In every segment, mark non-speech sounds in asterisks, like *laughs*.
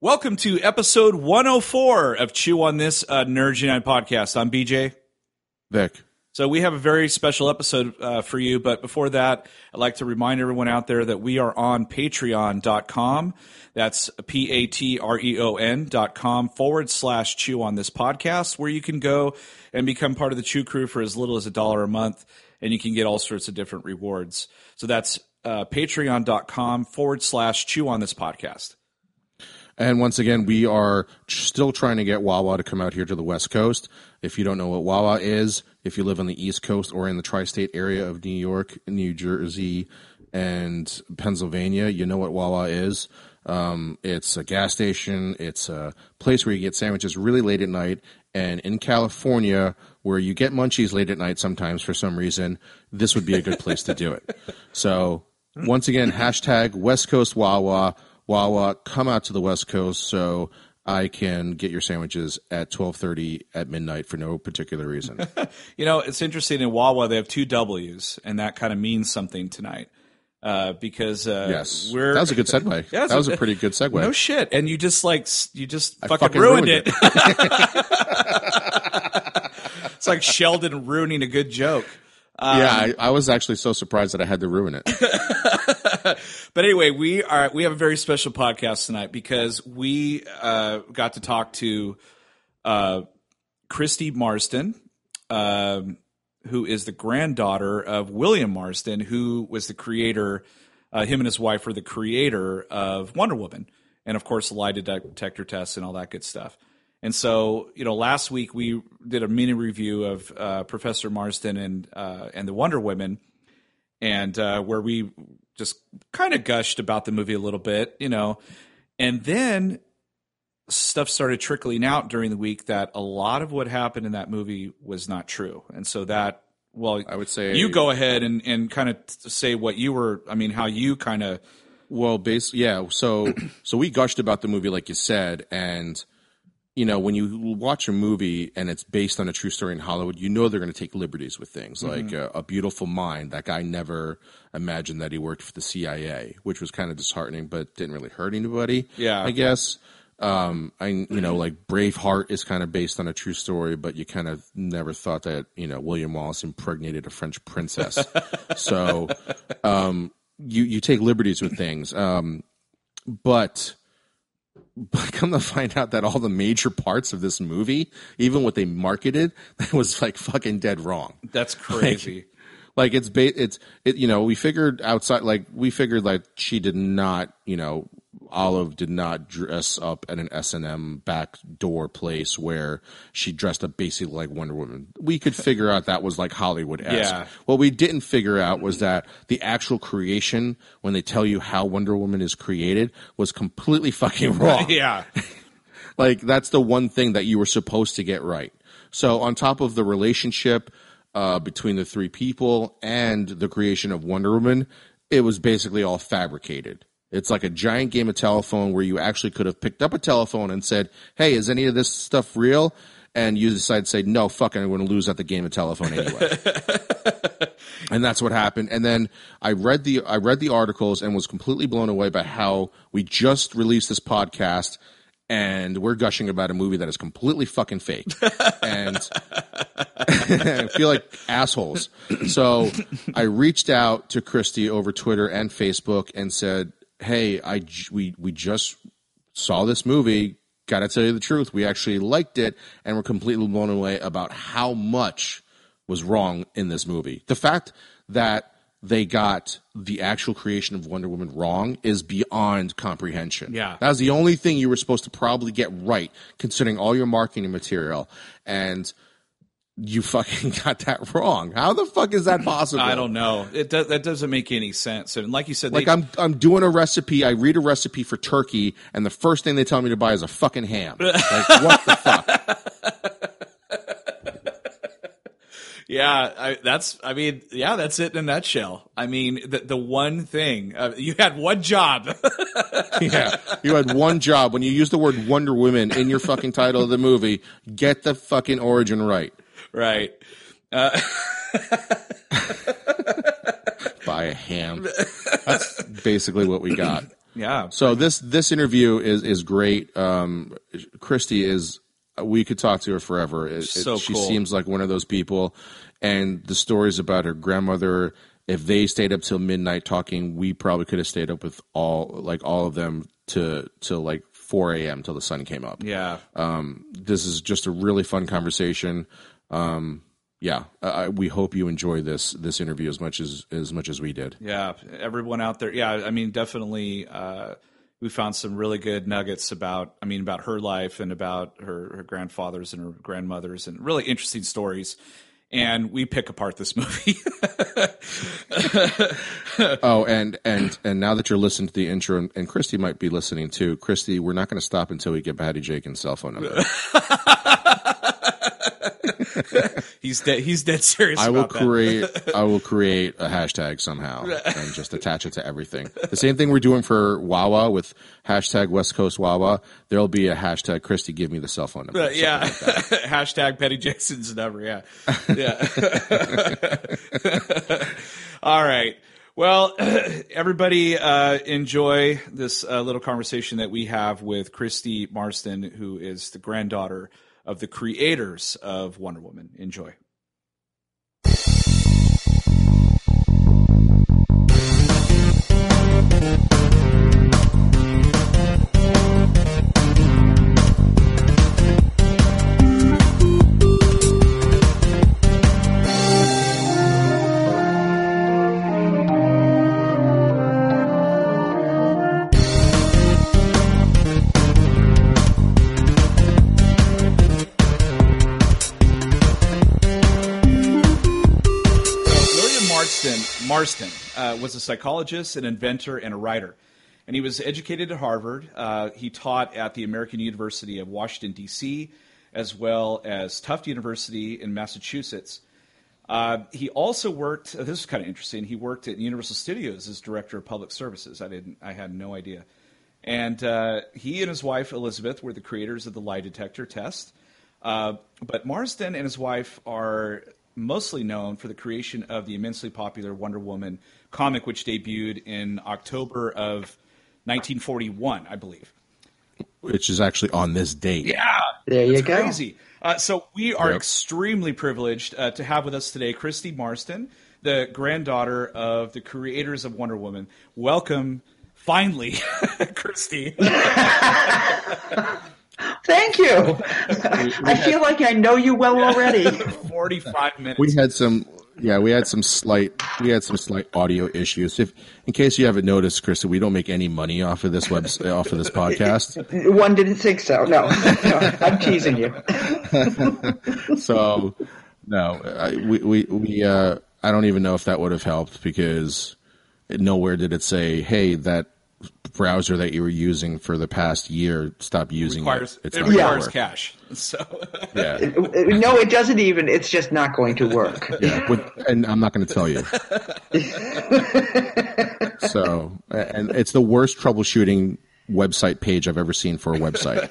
Welcome to episode 104 of Chew on This uh, Nerd Unite podcast. I'm BJ. Vic. So we have a very special episode uh, for you, but before that, I'd like to remind everyone out there that we are on patreon.com. That's P-A-T-R-E-O-N dot com forward slash chew on this podcast, where you can go and become part of the Chew crew for as little as a dollar a month, and you can get all sorts of different rewards. So that's uh, patreon.com forward slash chew on this podcast. And once again, we are still trying to get Wawa to come out here to the West Coast. If you don't know what Wawa is, if you live on the East Coast or in the tri state area of New York, New Jersey, and Pennsylvania, you know what Wawa is. Um, it's a gas station, it's a place where you get sandwiches really late at night. And in California, where you get munchies late at night sometimes for some reason, this would be a good place to do it. *laughs* So, once again, hashtag West Coast Wawa. Wawa, come out to the West Coast so I can get your sandwiches at 12:30 at midnight for no particular reason. *laughs* You know, it's interesting in Wawa they have two W's, and that kind of means something tonight. Uh, because uh, yes, we're that was a good segue. *laughs* Yeah, that was a pretty good segue. no shit, and you just like you just fucking, fucking ruined, ruined it. *laughs* it's like Sheldon ruining a good joke. yeah, I, I was actually so surprised that I had to ruin it. *laughs* But anyway, we are we have a very special podcast tonight because we uh, got to talk to uh, Christy Marston, um, who is the granddaughter of William Marston, who was the creator. Uh, him and his wife were the creator of Wonder Woman, and of course, lie detector tests and all that good stuff. And so, you know, last week we did a mini review of uh, Professor Marston and uh, and the Wonder Women, and uh, where we just kind of gushed about the movie a little bit, you know, and then stuff started trickling out during the week that a lot of what happened in that movie was not true, and so that well, I would say you go ahead and and kind of say what you were, I mean, how you kind of Well, base yeah. So *clears throat* so we gushed about the movie, like you said, and you know when you watch a movie and it's based on a true story in Hollywood, you know they're going to take liberties with things like uh, a Beautiful Mind. That guy never imagined that he worked for the CIA, which was kind of disheartening, but didn't really hurt anybody. Yeah. I guess. Um, I you know like Braveheart is kind of based on a true story, but you kind of never thought that you know William Wallace impregnated a French princess. *laughs* so um, you you take liberties with things. Um, but but *laughs* come to find out that all the major parts of this movie, even what they marketed, *laughs* was like fucking dead wrong. that's *laughs* crazy. Like it's ba- it's it you know we figured outside like we figured like she did not you know Olive did not dress up at an S and M back door place where she dressed up basically like Wonder Woman. We could figure out that was like Hollywood esque. Yeah. What we didn't figure out was that the actual creation, when they tell you how Wonder Woman is created, was completely fucking *laughs* wrong. yeah, *laughs* Like that's the one thing that you were supposed to get right. So on top of the relationship uh, between the three people and the creation of Wonder Woman, it was basically all fabricated. It's like a giant game of telephone where you actually could have picked up a telephone and said, "Hey, is any of this stuff real?" And you decide to say, "No, fuck it, I'm going to lose at the game of telephone anyway." *laughs* and that's what happened. And then I read the I read the articles and was completely blown away by how we just released this podcast and we're gushing about a movie that is completely fucking fake. *laughs* and *laughs* I feel like assholes. So I reached out to Christy over Twitter and Facebook and said, "Hey, I we we just saw this movie. Got to tell you the truth, we actually liked it, and we're completely blown away about how much was wrong in this movie. The fact that they got the actual creation of Wonder Woman wrong is beyond comprehension. Yeah. That was the only thing you were supposed to probably get right, considering all your marketing material. And you fucking *laughs* got that wrong. How the fuck is that possible? I don't know. It does, that doesn't make any sense. And like you said, Like they, I'm I'm doing a recipe. I read a recipe for turkey, and the first thing they tell me to buy is a fucking ham. *laughs* Like what the fuck? *laughs* Yeah, I, that's. I mean, yeah, that's it in a nutshell. I mean, the the one thing uh, you had one job. Yeah, you had one job when you use the word Wonder Woman in your fucking title of the movie. Get the fucking origin right. Right. *laughs* Buy a ham. That's basically what we got. Yeah. So this this interview is is great. Um, Christy is we could talk to her forever. It, it- So she cool. seems like one of those people, and the stories about her grandmother. If they stayed up till midnight talking, we probably could have stayed up with all like all of them to to like four a.m. till the sun came up. Yeah. Um, this is just a really fun conversation. Um, yeah, I, we hope you enjoy this this interview as much as as much as we did. Yeah, everyone out there. Yeah, I mean, definitely. Uh, we found some really good nuggets about. I mean, about her life and about her her grandfathers and her grandmothers, and really interesting stories. And we pick apart this movie. *laughs* Oh, and and and now that you're listening to the intro, and, and Christy might be listening too. Christy, we're not going to stop until we get Patty Jenkins' cell phone number. *laughs* *laughs* he's dead. He's dead serious. I will create I will *laughs* create a hashtag somehow and just attach it to everything. The same thing we're doing for Wawa with hashtag West Coast Wawa. There'll be a hashtag Christy. Give me the cell phone number. Uh, yeah. *laughs* Hashtag Petty Jackson's number. Yeah. Yeah. All right. Well, *clears throat* everybody uh, enjoy this uh, little conversation that we have with Christy Marston, who is the granddaughter of the creators of Wonder Woman. Enjoy. Marston, uh, was a psychologist, an inventor, and a writer. And he was educated at Harvard. Uh, he taught at the American University of Washington, D.C., as well as Tufts University in Massachusetts. Uh, he also worked. Uh, this is kind of interesting. He worked at Universal Studios as director of public services. I didn't. I had no idea. And uh, he and his wife Elizabeth were the creators of the lie detector test. Uh, but Marston and his wife are mostly known for the creation of the immensely popular Wonder Woman comic, which debuted in October of 1941, I believe. Which is actually on this date. Yeah, There you go. Crazy. Uh, so we are Yep. extremely privileged uh, to have with us today Christy Marston, the granddaughter of the creators of Wonder Woman. Welcome, finally, *laughs* Christy. *laughs* Thank you. I feel like I know you well already. *laughs* Forty-five minutes. We had some, yeah, we had some slight, we had some slight audio issues. If, in case you haven't noticed, Krista, we don't make any money off of this web, off of this podcast. *laughs* One didn't think so. No, no I'm teasing you. *laughs* So, no, I, we, we, we, uh, I don't even know if that would have helped because nowhere did it say, hey, that browser that you were using for the past year, stop using requires, it. It's it not gonna requires work. cash. So Yeah. *laughs* No, it doesn't even. It's just not going to work. Yeah, with, and I'm not going to tell you. *laughs* so, and it's the worst troubleshooting website page I've ever seen for a website.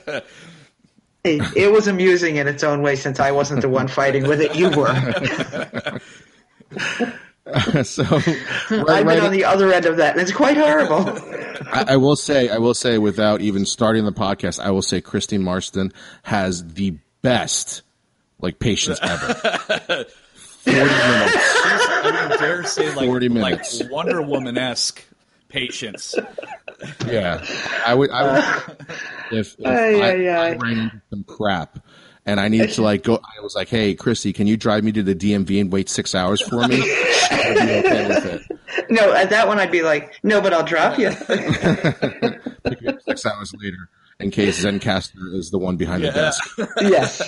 It, it was amusing in its own way since I wasn't the one fighting with it. You were. *laughs* *laughs* so, I've been right- on the other end of that, and it's quite horrible. *laughs* I, I will say, I will say, without even starting the podcast, I will say Christine Marston has the best like patience ever. *laughs* Forty minutes. I would dare say like 40 like minutes. Wonder Woman esque patience. Yeah, I would. I would if, if Ay, I, ay, I ay. ran into some crap and I needed to *laughs* like go, I was like, "Hey, Christy, can you drive me to the DMV and wait six hours for me?" *laughs* I'd be okay with it. No, at that one I'd be like, no, but I'll drop you. *laughs* Pick me up six hours later in case Zencastr is the one behind the desk. yes,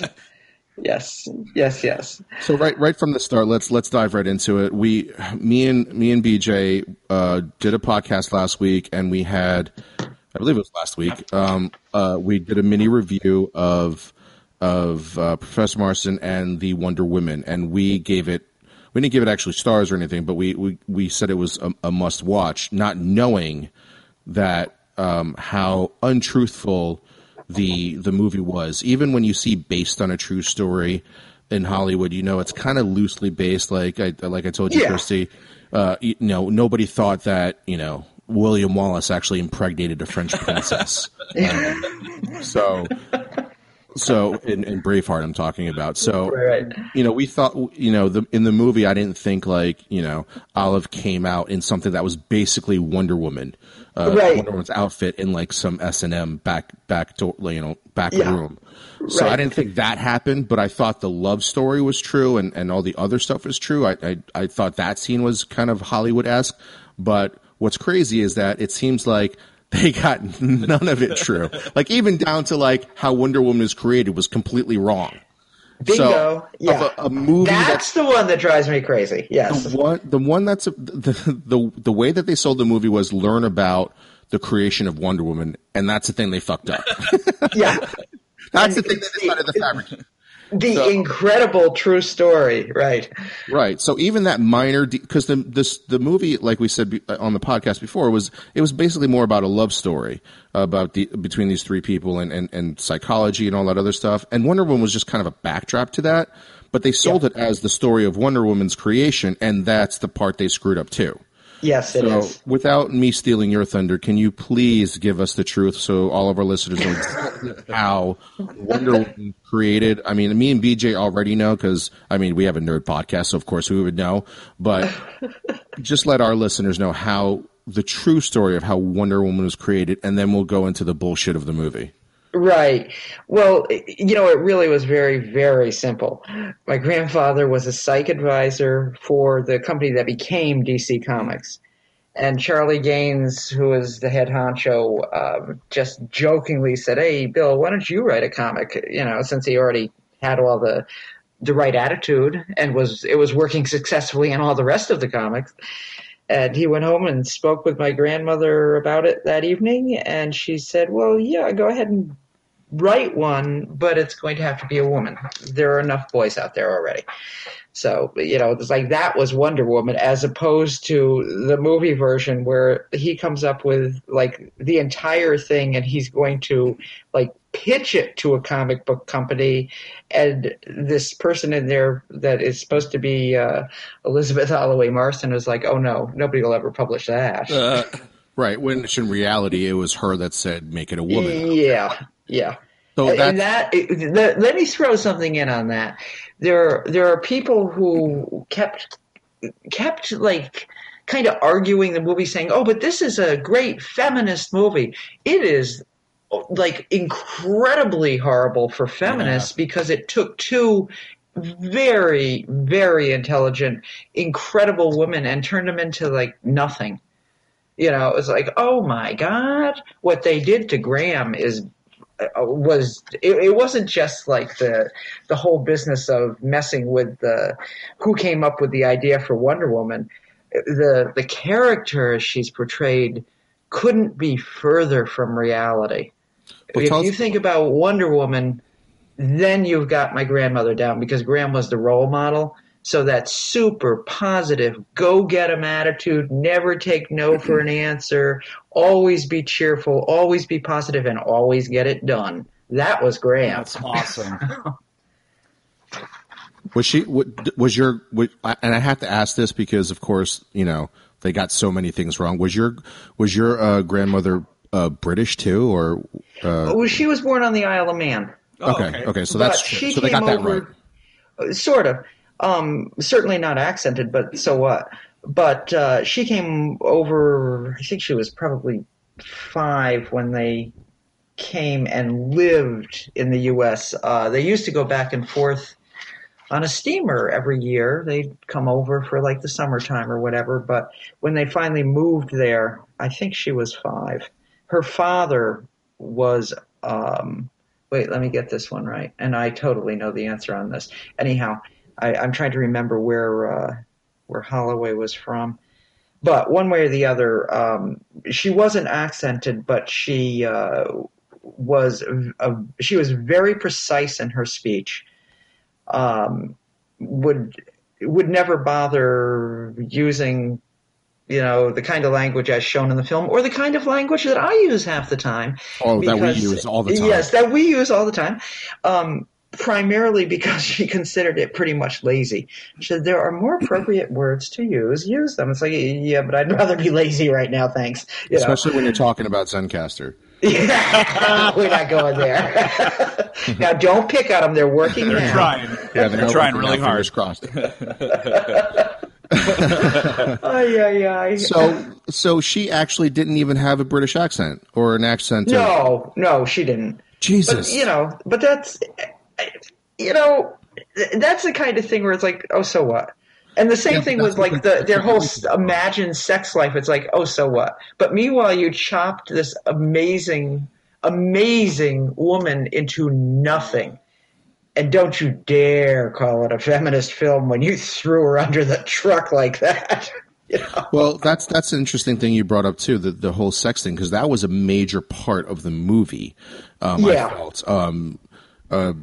yes, yes, yes. So right, right from the start, let's let's dive right into it. We, me and me and BJ uh, did a podcast last week, and we had, I believe it was last week. Um, uh, we did a mini review of of uh, Professor Marston and the Wonder Women, and we gave it. We didn't give it actually stars or anything, but we we, we said it was a, a must watch, not knowing that um, how untruthful the the movie was. Even when you see based on a true story in Hollywood, you know it's kind of loosely based. Like I like I told you, Yeah. Christy, uh, you know nobody thought that you know William Wallace actually impregnated a French princess. *laughs* Um, so, so in, in Braveheart, I'm talking about. So, Right. you know, we thought, you know, the, in the movie, I didn't think like, you know, Olive came out in something that was basically Wonder Woman, uh, Right. Wonder Woman's outfit in like some S and M back back door, you know, back Yeah. room. So I didn't think that happened, but I thought the love story was true and, and all the other stuff was true. I, I I thought that scene was kind of Hollywood esque, but what's crazy is that it seems like they got *laughs* none of it true. like even down to like how Wonder Woman is created was completely wrong. Bingo. So, yeah. a, a movie that's that's the one that drives me crazy. Yes. the one the one that's a, the, the the way that they sold the movie was learn about the creation of Wonder Woman, and that's the thing they fucked up. yeah. *laughs* that's the thing they decided to fabricate. The So- incredible true story. Right. Right. So even that minor, because the this the movie, like we said uh, on the podcast before, was it was basically more about a love story about the between these three people and, and and psychology and all that other stuff. And Wonder Woman was just kind of a backdrop to that, but they sold it as the story of Wonder Woman's creation, and that's the part they screwed up too. Yes, it is. So, without me stealing your thunder, can you please give us the truth so all of our listeners know exactly how Wonder Woman created? I mean, me and BJ already know because I mean we have a nerd podcast, so of course we would know. But *laughs* just let our listeners know how the true story of how Wonder Woman was created, and then we'll go into the bullshit of the movie. Right. Well, you know, it really was very, very simple. My grandfather was a psych advisor for the company that became DC Comics. And Charlie Gaines, who was the head honcho, um, just jokingly said, Hey, Bill, why don't you write a comic? You know, since he already had all the, the right attitude and was, it was working successfully in all the rest of the comics. And he went home and spoke with my grandmother about it that evening. And she said, Well, yeah, go ahead and write one, but it's going to have to be a woman. There are enough boys out there already. So, you know, it's like that was Wonder Woman as opposed to the movie version where he comes up with like the entire thing and he's going to like pitch it to a comic book company and this person in there that is supposed to be uh, Elizabeth Holloway Marston is like, oh no, nobody will ever publish that. Uh, Right. When in reality, it was her that said, "Make it a woman." Yeah, yeah. So and that let me throw something in on that. There there are people who kept kept like kind of arguing the movie, saying, "Oh, but this is a great feminist movie." It is like incredibly horrible for feminists because it took two very very intelligent incredible women and turned them into like nothing you know, it was like, oh my god, what they did to Graham is uh, was it, it wasn't just like the the whole business of messing with the who came up with the idea for Wonder Woman. The the character she's portrayed couldn't be further from reality. Well, if you think about Wonder Woman, then you've got my grandmother down because Graham was the role model. So that super positive, go get get 'em attitude, never take no *clears throat* for an answer, always be cheerful, always be positive, and always get it done. That was Graham. that's awesome. *laughs* Was she? wa- Was your? wa- And I have to ask this because, of course, you know they got so many things wrong. Was your was your uh, grandmother uh, British too, or uh, Well, she was born on the Isle of Man. Oh, okay, okay, so that's true. she so they got that over- right. Sort of. Um, certainly not accented, but so what? But uh, she came over, I think she was probably five when they came and lived in the U.S. Uh, they used to go back and forth on a steamer every year. They'd come over for like the summertime or whatever. But when they finally moved there, I think she was five. Her father was, um, wait, let me get this one right. And I totally know the answer on this. Anyhow, I, I'm trying to remember where, uh, where Holloway was from. But one way or the other, um, she wasn't accented, but she uh, was a, she was very precise in her speech. Um, would would never bother using, you know, the kind of language as shown in the film, or the kind of language that I use half the time. Oh, that we use all the time. Yes, that we use all the time. Um, primarily because *laughs* she considered it pretty much lazy. She said there are more appropriate words to use. Use them. It's like, yeah, but I'd rather be lazy right now. Thanks. You know? Especially when you're talking about Zencastr. Yeah, *laughs* we're not going there. *laughs* now, don't pick on them. They're working They're now. trying. Yeah, they're trying really hard. fingers crossed. Ay, ay, ay. so, so she actually didn't even have a British accent or an accent. of- no, no, she didn't. Jesus. But, you know, but that's, you know, that's the kind of thing where it's like, oh, so what? And the same Yeah, thing with like the- the their whole imagined sex life. It's like, oh, so what? But meanwhile, you chopped this amazing, amazing woman into nothing. And don't you dare call it a feminist film when you threw her under the truck like that. *laughs* you know? Well, that's that's an interesting thing you brought up too, the the whole sex thing, because that was a major part of the movie. Um, Yeah. I felt. Um, uh,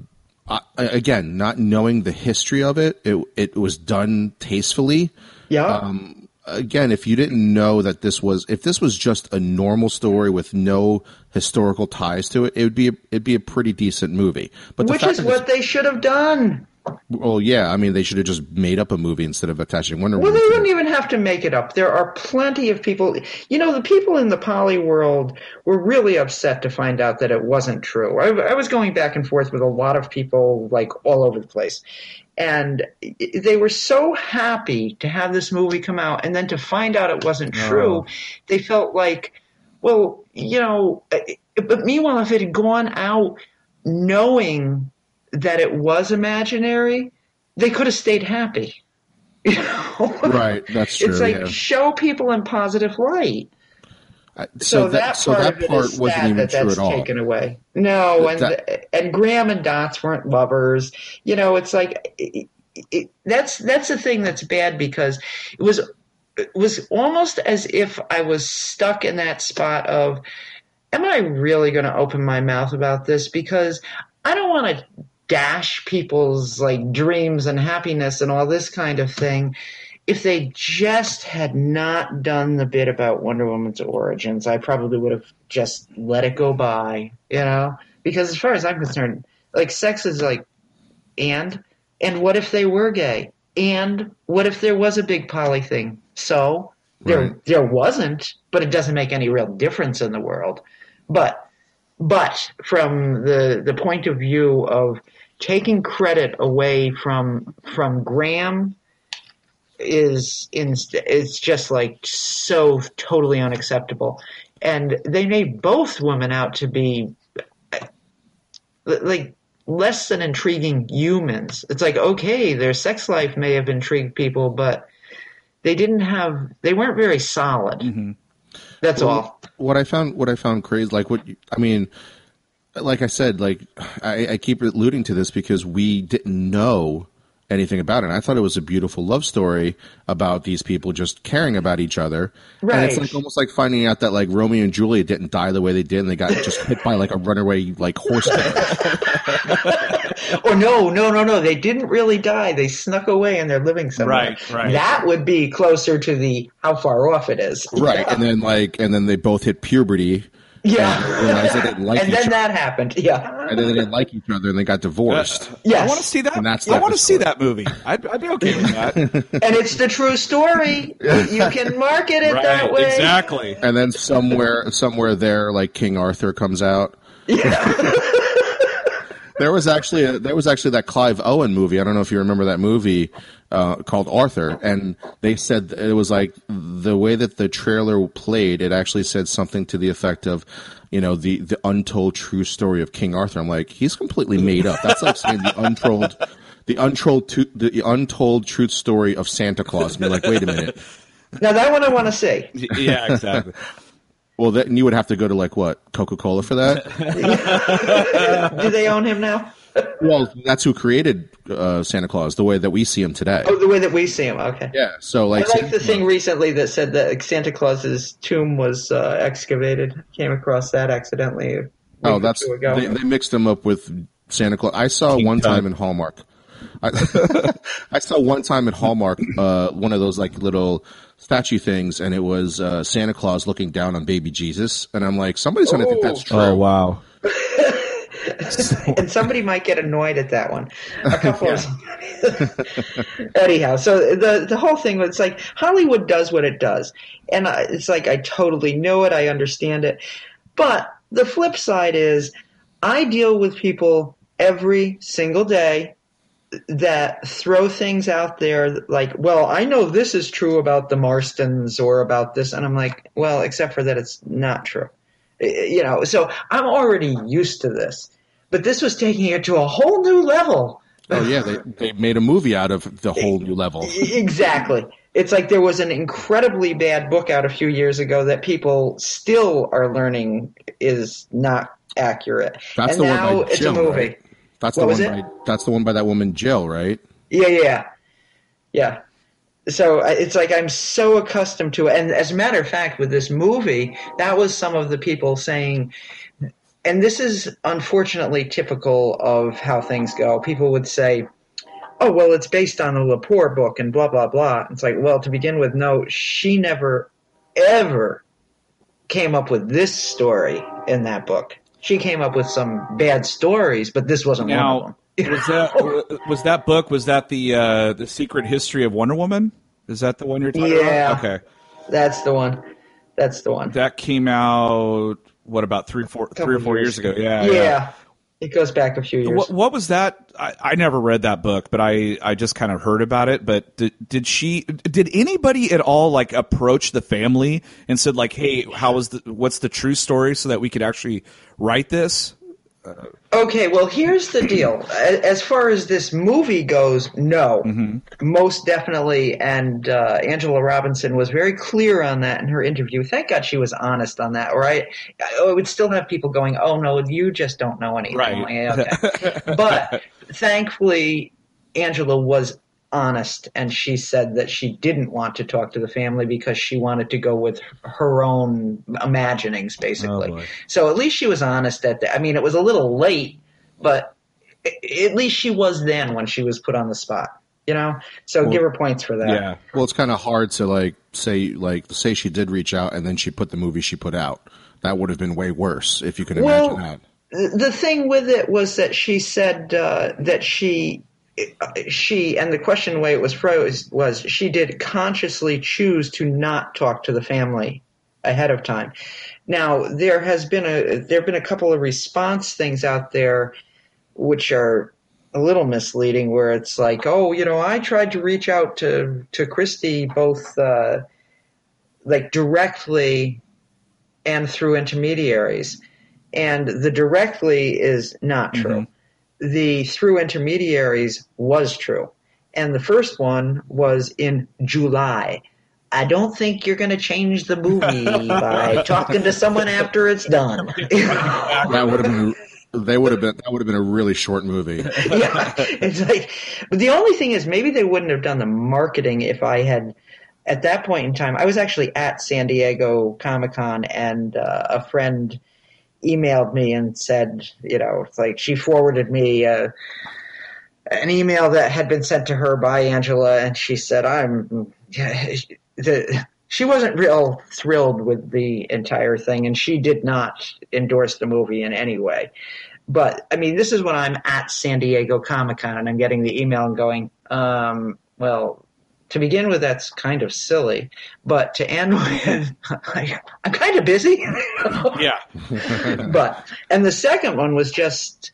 I, again, not knowing the history of it, it it was done tastefully. Yeah. Um, again, if you didn't know that this was, if this was just a normal story with no historical ties to it, it would be a, it'd be a pretty decent movie. But Which is what they should have done. Well, yeah, I mean, they should have just made up a movie instead of attaching Wonder Well, they wouldn't even have to make it up. There are plenty of people. You know, the people in the poly world were really upset to find out that it wasn't true. I, I was going back and forth with a lot of people, like all over the place. And they were so happy to have this movie come out, and then to find out it wasn't oh. true, they felt like, well, you know. Eh, but meanwhile, if it had gone out knowing that it was imaginary, they could have stayed happy. *laughs* You know? Right, that's true. It's like yeah. show people in positive light. I- So, that, so part that part wasn't even that true at all. taken away. No, and That- and Graham and Dots weren't lovers. You know, it's like it, it, that's that's the thing that's bad because it was it was almost as if I was stuck in that spot of, am I really going to open my mouth about this? Because I don't want to dash people's like dreams and happiness and all this kind of thing if they just had not done the bit about Wonder Woman's origins, I probably would have just let it go by, you know? Because as far as I'm concerned, like sex is like, and and what if they were gay? And what if there was a big poly thing? So there Right. there wasn't, but it doesn't make any real difference in the world. But but from the the point of view of taking credit away from from Graham is in it's just like so totally unacceptable. And they made both women out to be uh, like less than intriguing humans. It's like okay their sex life may have intrigued people but they didn't have they weren't very solid. Mm-hmm. That's all. what I found what I found crazy like what you- I mean like I said like I, I keep alluding to this because we didn't know anything about it. And I thought it was a beautiful love story about these people just caring about each other. Right. And it's like almost like finding out that like Romeo and Juliet didn't die the way they did and they got just hit by like a runaway like horse. *laughs* or oh, no no no no they didn't really die they snuck away and they're living somewhere Right, right. that would be closer to the how far off it is right. And then like and then they both hit puberty. Yeah And realized they didn't like and each then other. that happened yeah And then they didn't like each other and they got divorced. Uh, yes I want to see that. And that's I want to see that movie. I'd, I'd be okay with that. *laughs* and it's the true story. You can market it that way. Exactly. and then somewhere somewhere there like king arthur comes out *laughs* there was actually a, there was actually that clive owen movie i don't know if you remember that movie uh, called arthur and they said it was like the way that the trailer played it actually said something to the effect of you know the the untold true story of king arthur i'm like he's completely made up that's like saying the untold the untold tu- the untold truth story of santa claus and you're like wait a minute Now that one I want to see. Yeah, exactly. *laughs* Well, then you would have to go to like what Coca Cola for that. *laughs* Do they own him now? well, that's who created uh, Santa Claus the way that we see him today. Oh, the way that we see him. Okay. Yeah. So like, I like the thing recently that said that Santa Claus's tomb was uh, excavated. Came across that accidentally. a week oh, or that's two ago. they, they mixed him up with Santa Claus. I saw one Tut. time in Hallmark. I, *laughs* I saw one time in Hallmark uh, one of those like little statue things, and it was uh, Santa Claus looking down on baby Jesus, and I'm like, somebody's gonna think that's true. Oh wow. *laughs* and somebody might get annoyed at that one. A *laughs* couple of *laughs* anyhow. So the the whole thing was like Hollywood does what it does, and I, it's like I totally know it, I understand it, but the flip side is I deal with people every single day that throw things out there like, well, I know this is true about the Marstons or about this, and I'm like, well, except for that it's not true. You know, so I'm already used to this, but this was taking it to a whole new level. Oh yeah, they they made a movie out of the whole new level. exactly. It's like there was an incredibly bad book out a few years ago that people still are learning is not accurate. That's and the now one by it's a movie. right? That's What the one by that's the one by that woman Jill, right? Yeah, yeah, yeah. So uh, it's like I'm so accustomed to it. And as a matter of fact, with this movie, that was some of the people saying, and this is unfortunately typical of how things go. People would say, oh, well, it's based on a Lepore book and blah, blah, blah. It's like, well, to begin with, no, she never, ever came up with this story in that book. She came up with some bad stories, but this wasn't one of them. was that was that book? Was that the uh, the Secret History of Wonder Woman? Is that the one you're talking Yeah. about? Okay, That's the one. That's the one. that came out what about three, four, three or four years. years ago? Yeah, yeah. It goes back a few years. What, what was that? I, I never read that book, but I, I just kind of heard about it. But did, did she? Did anybody at all like approach the family and said like, "Hey, how was the? What's the true story?" So that we could actually write this. Okay, well, here's the deal. As far as this movie goes, no, most definitely. And uh, Angela Robinson was very clear on that in her interview. Thank God she was honest on that, or I, I would still have people going, "Oh no, you just don't know anything." Right. Like, okay. but thankfully, Angela was honest, and she said that she didn't want to talk to the family because she wanted to go with her own imaginings, basically. Oh. So at least she was honest at that. I mean, it was a little late, but at least she was then when she was put on the spot. You know, so give her points for that. Yeah, Well, it's kind of hard to like say like say she did reach out and then she put the movie she put out. That would have been way worse if you can imagine Well, that. the thing with it was that she said uh, that she she and the question the way it was phrased was she did consciously choose to not talk to the family ahead of time. Now there has been a there have been a couple of response things out there which are a little misleading where it's like oh you know i tried to reach out to to christy both uh, like directly and through intermediaries. And the directly is not true. The through intermediaries was true. And the first one was in July. I don't think you're going to change the movie *laughs* by talking to someone after it's done. *laughs* That would have been they would have been that would have been a really short movie. *laughs* yeah, it's like, but the only thing is, maybe they wouldn't have done the marketing if I had, at that point in time, I was actually at San Diego Comic Con, and uh, a friend emailed me and said, you know, like she forwarded me uh, an email that had been sent to her by Angela, and she said, "I'm." The, she wasn't real thrilled with the entire thing, and she did not endorse the movie in any way. But I mean, this is when I'm at San Diego Comic Con and I'm getting the email and going, um, well, to begin with, that's kind of silly. But to end *laughs* with, I, I'm kind of busy. *laughs* yeah. *laughs* but and the second one was just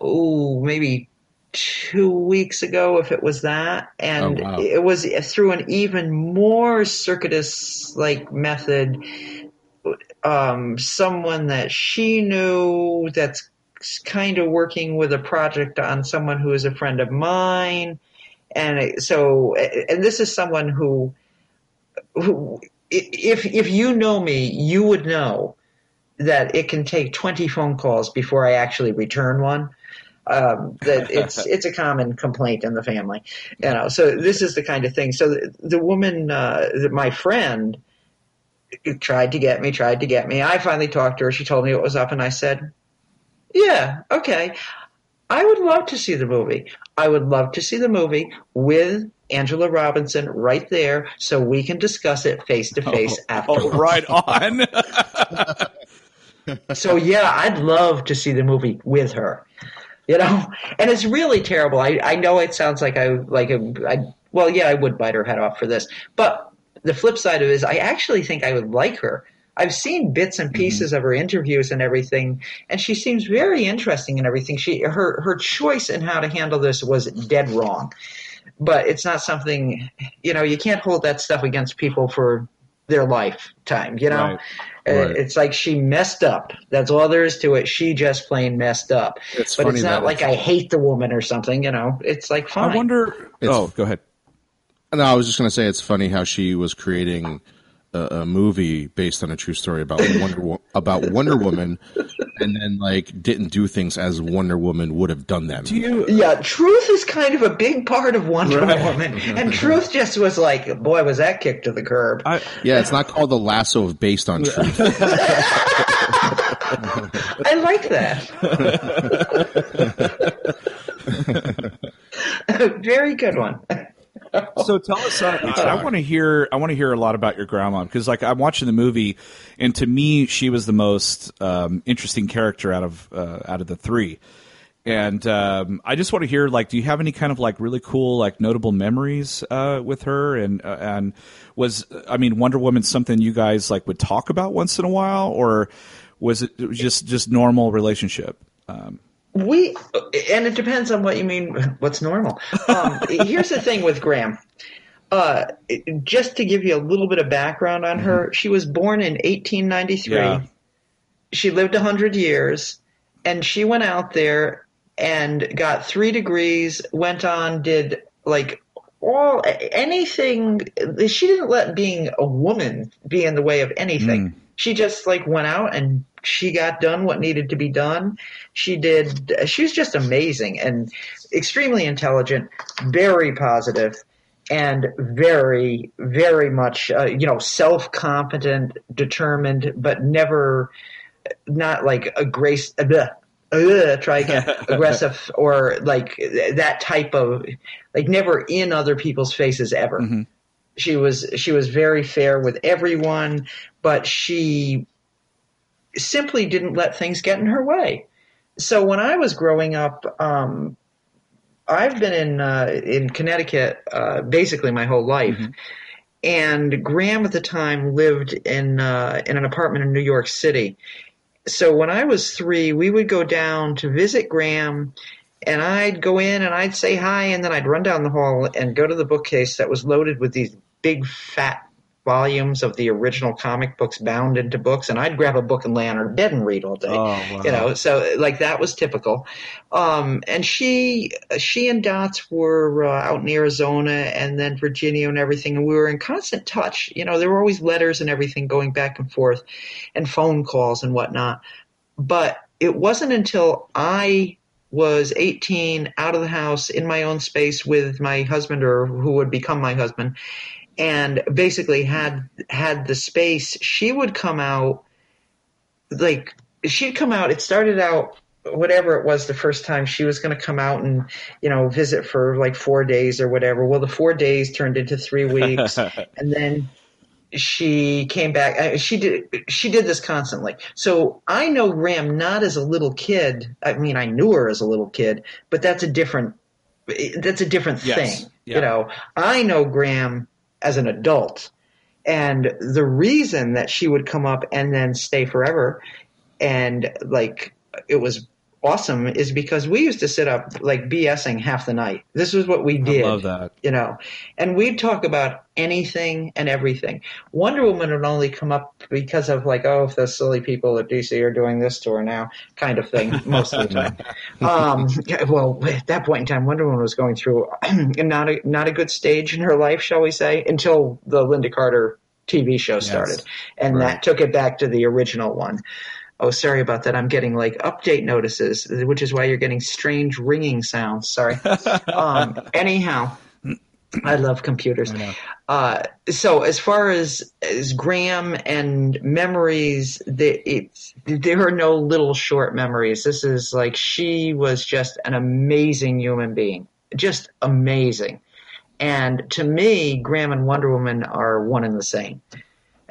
oh maybe two weeks ago if it was that and Oh, wow. it was through an even more circuitous like method um someone that she knew that's kind of working with a project on someone who is a friend of mine and so and this is someone who who if if you know me you would know that it can take 20 phone calls before I actually return one. Um, that *laughs* it's it's a common complaint in the family, you know. So this is the kind of thing. So the, the woman, uh, my friend, tried to get me, tried to get me. I finally talked to her. She told me what was up, and I said, "Yeah, okay. I would love to see the movie. I would love to see the movie with Angela Robinson right there, so we can discuss it face to face Oh, oh right on. *laughs* *laughs* so yeah, I'd love to see the movie with her. You know, and it's really terrible. I, I know it sounds like I like a, I well, yeah, I would bite her head off for this, but the flip side of it is I actually think I would like her. I've seen bits and pieces mm-hmm. of her interviews and everything, and she seems very interesting and everything. She her her choice in how to handle this was dead wrong, but it's not something you know. You can't hold that stuff against people for their lifetime. You know, right. Uh, right. it's like she messed up. That's all there is to it. She just plain messed up. It's but it's not like I hate the woman or something. You know, it's like fine. I wonder. It's, oh, go ahead. No, I was just going to say it's funny how she was creating a, a, movie based on a true story about *laughs* Wonder about Wonder Woman, and then like didn't do things as Wonder Woman would have done them. Do you? Yeah, truth is kind of a big part of Wonder right. Woman, and truth just was like, boy, was that kicked to the curb. I, yeah, it's not called the lasso of based on truth. *laughs* I like that. *laughs* Very good one so tell us. Uh, I want to hear. I want to hear a lot about your grandma because, like, I'm watching the movie, and to me, she was the most um, interesting character out of uh, out of the three. And um, I just want to hear, like, do you have any kind of like really cool, like, notable memories uh, with her? And uh, and was I mean, Wonder Woman something you guys like would talk about once in a while, or was it just just normal relationship? Um, we and it depends on what you mean what's normal um, *laughs* here's the thing with graham uh, just to give you a little bit of background on her mm-hmm. she was born in 1893 yeah. she lived 100 years and she went out there and got three degrees went on did like all anything she didn't let being a woman be in the way of anything mm. she just like went out and she got done what needed to be done. She did. She was just amazing and extremely intelligent, very positive, and very, very much, uh, you know, self confident, determined, but never not like a grace. Uh, uh, try again, aggressive or like that type of like never in other people's faces ever. Mm-hmm. She was she was very fair with everyone, but she simply didn't let things get in her way. So when I was growing up, um, I've been in uh, in Connecticut uh, basically my whole life, mm-hmm. and Graham at the time lived in uh, in an apartment in New York City. So when I was three, we would go down to visit Graham, and I'd go in and I'd say hi, and then I'd run down the hall and go to the bookcase that was loaded with these big fat volumes of the original comic books bound into books, and I'd grab a book and lay on her bed and read all day. Oh, wow. You know, so like that was typical. Um, and she, she and Dots were uh, out in Arizona and then Virginia and everything, and we were in constant touch. You know, there were always letters and everything going back and forth, and phone calls and whatnot. But it wasn't until I was 18 out of the house in my own space with my husband or who would become my husband and basically had had the space, she would come out like she'd come out. It started out whatever it was the first time she was going to come out and you know visit for like four days or whatever. Well, the four days turned into three weeks, *laughs* and then she came back. She did. She did this constantly. So I know Graham not as a little kid. I mean, I knew her as a little kid, but that's a different. That's a different yes. thing. Yeah. You know, I know Graham as an adult. And the reason that she would come up and then stay forever and like it was awesome is because we used to sit up like BSing half the night. This was what we did. I love that. You know, and we'd talk about anything and everything. Wonder Woman would only come up because of like, oh, if the silly people at DC are doing this to her now, kind of thing, most of the time. um, well, at that point in time, Wonder Woman was going through *clears throat* not a not a good stage in her life, shall we say, until the Lynda Carter TV show started, yes. and right. that took it back to the original one oh, sorry about that. I'm getting like update notices, which is why you're getting strange ringing sounds. Sorry. *laughs* um, anyhow, I love computers. I uh, so as far as as Graham and memories, the, there are no little short memories. This is like she was just an amazing human being, just amazing. And to me, Graham and Wonder Woman are one and the same.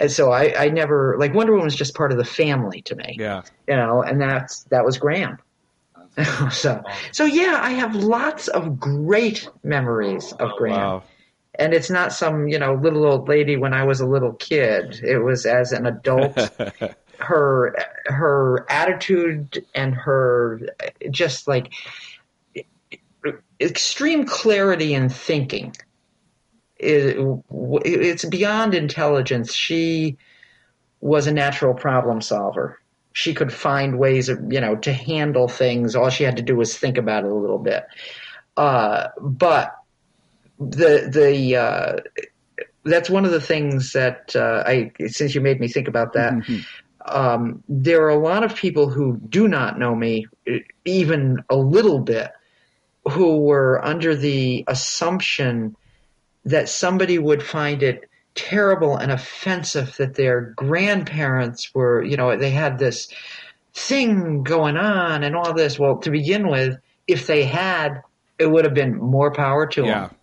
And so I, I never like Wonder Woman was just part of the family to me. Yeah. You know, and that's that was Graham. *laughs* so so yeah, I have lots of great memories of oh, Graham. Wow. And it's not some, you know, little old lady when I was a little kid. It was as an adult *laughs* her her attitude and her just like extreme clarity in thinking it, it's beyond intelligence. She was a natural problem solver. She could find ways of you know to handle things. All she had to do was think about it a little bit. Uh, but the the uh, that's one of the things that uh, I since you made me think about that um, there are a lot of people who do not know me even a little bit who were under the assumption that somebody would find it terrible and offensive that their grandparents were, you know, they had this thing going on and all this. Well, to begin with, if they had, it would have been more power to Yeah. them.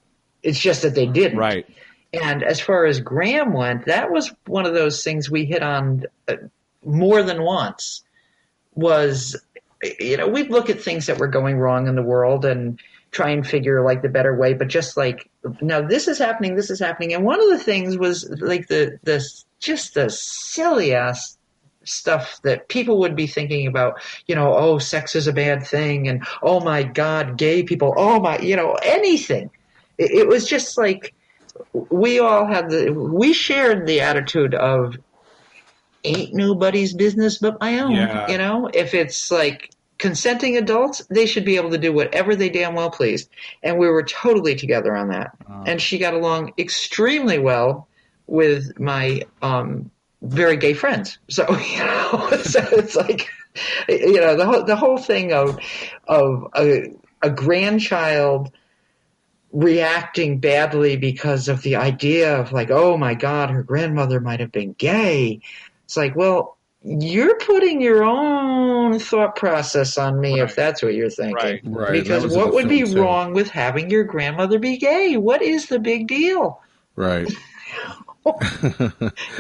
It's just that they didn't. Right. And as far as Graham went, that was one of those things we hit on uh, more than once. Was you know we'd look at things that were going wrong in the world and try and figure like the better way, but just like now this is happening, this is happening, and one of the things was like the the just the silly ass stuff that people would be thinking about, you know, oh, sex is a bad thing, and oh my God, gay people, oh my, you know, anything. It, it was just like we all had the we shared the attitude of ain't nobody's business but my own. Yeah. You know, if it's like consenting adults, they should be able to do whatever they damn well please. And we were totally together on that. And she got along extremely well with my um, very gay friends. So *laughs* you know, so it's like you know the whole the whole thing of of a, a grandchild reacting badly because of the idea of like, oh my God, her grandmother might have been gay. It's like, well, you're putting your own thought process on me if that's what you're thinking. Right. Right, Because what would be too. wrong with having your grandmother be gay? What is the big deal? Right. *laughs*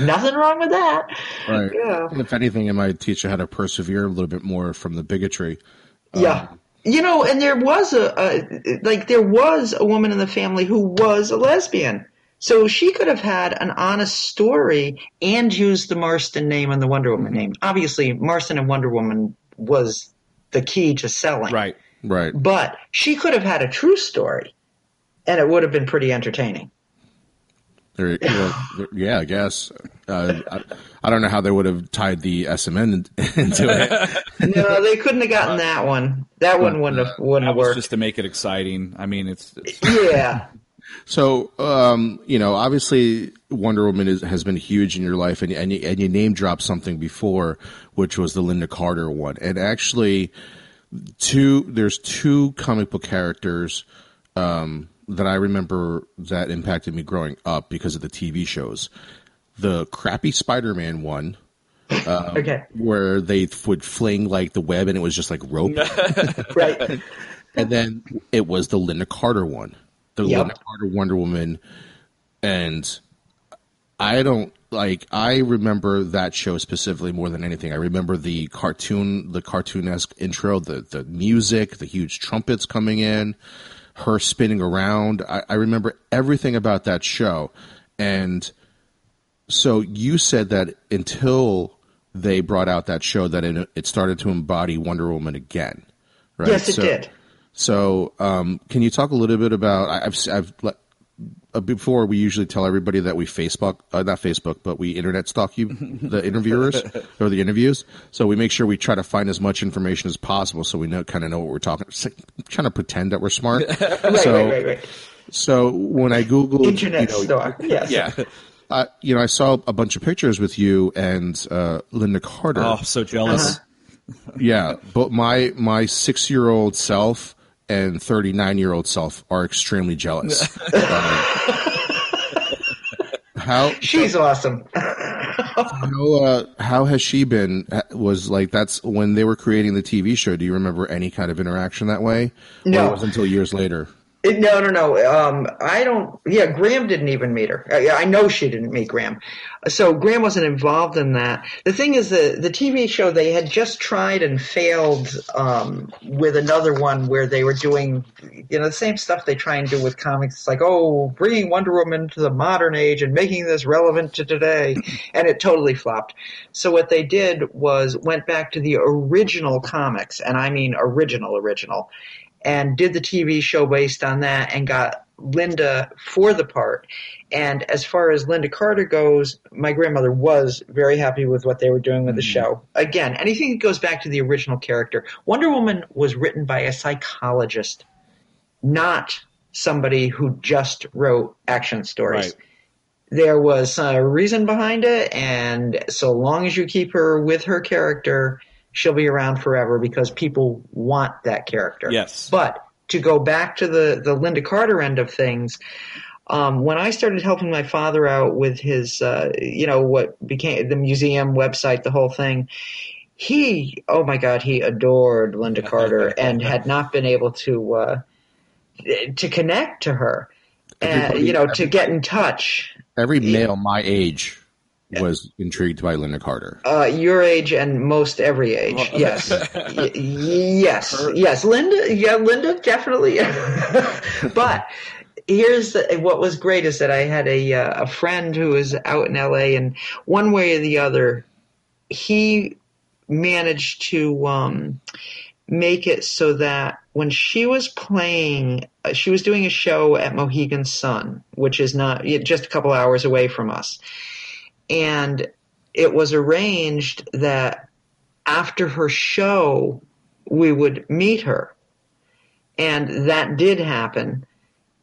Nothing wrong with that. Right. Yeah. And if anything, it might teach you how to persevere a little bit more from the bigotry. Yeah. Um, you know, and there was a, a like there was a woman in the family who was a lesbian. So she could have had an honest story and used the Marston name and the Wonder Woman name. Obviously, Marston and Wonder Woman was the key to selling. Right. Right. But she could have had a true story and it would have been pretty entertaining. There, well, yeah, I guess. Uh, I, I don't know how they would have tied the SMN into it. *laughs* No, they couldn't have gotten that one. That one wouldn't have wouldn't That have was worked. just to make it exciting. I mean, it's, it's Yeah. So, um, you know, obviously Wonder Woman is, has been huge in your life, and and you, and you name dropped something before, which was the Lynda Carter one, and actually, two there's two comic book characters um, that I remember that impacted me growing up because of the TV shows. The crappy Spider-Man one, Okay. where they would fling like the web and it was just like rope. *laughs* Right. and then it was the Lynda Carter one, the Yep. Lynda Carter Wonder Woman, and I don't like. I remember that show specifically more than anything. I remember the cartoon, the cartoonesque intro, the the music, the huge trumpets coming in, her spinning around. I, I remember everything about that show, and so you said that until they brought out that show, that it, it started to embody Wonder Woman again. Right? Yes, it So- did. so, um, can you talk a little bit about? I've, I've before we usually tell everybody that we Facebook, uh, not Facebook, but we internet stalk you, the *laughs* interviewers or the interviews. So we make sure we try to find as much information as possible, so we know kind of know what we're talking. Like trying to pretend that we're smart. *laughs* Right, so, right, right, right. so when I Google Internet you know, star. *laughs* Yes. yeah. uh, you know, I saw a bunch of pictures with you and uh, Lynda Carter. Oh, so jealous. Yeah, but my my six year old self and thirty nine year old self are extremely jealous. *laughs* Um, how She's awesome. how uh, how has she been? Was like that's when they were creating the TV show. Do you remember any kind of interaction that way? Or No. it was until years later. No, no, no. Um, I don't. Yeah, Graham didn't even meet her. I, I know she didn't meet Graham. So Graham wasn't involved in that. The thing is, the the TV show they had just tried and failed um, with another one where they were doing, you know, the same stuff they try and do with comics. It's like, oh, bringing Wonder Woman to the modern age and making this relevant to today, *laughs* and it totally flopped. So what they did was went back to the original comics, and I mean original, original and did the TV show based on that and got Lynda for the part. And as far as Lynda Carter goes, my grandmother was very happy with what they were doing with the mm-hmm. show. Again, anything that goes back to the original character. Wonder Woman was written by a psychologist, not somebody who just wrote action stories. Right. There was a reason behind it, and so long as you keep her with her character, she'll be around forever because people want that character. Yes. But to go back to the, the Lynda Carter end of things, um, when I started helping my father out with his, uh, you know, what became the museum website, the whole thing, he, oh my God, he adored Lynda Carter *laughs* and had not been able to, uh, to connect to her. And, you know, to get in touch. Every male my age was intrigued by Lynda Carter. Uh, your age and most every age. Yes. *laughs* Y- yes. Yes. Lynda. Yeah, Lynda definitely. *laughs* but here's the, what was great is that I had a uh, a friend who was out in L.A. and one way or the other, he managed to um, make it so that when she was playing, uh, she was doing a show at Mohegan Sun, which is not just a couple hours away from us and it was arranged that after her show we would meet her. And that did happen.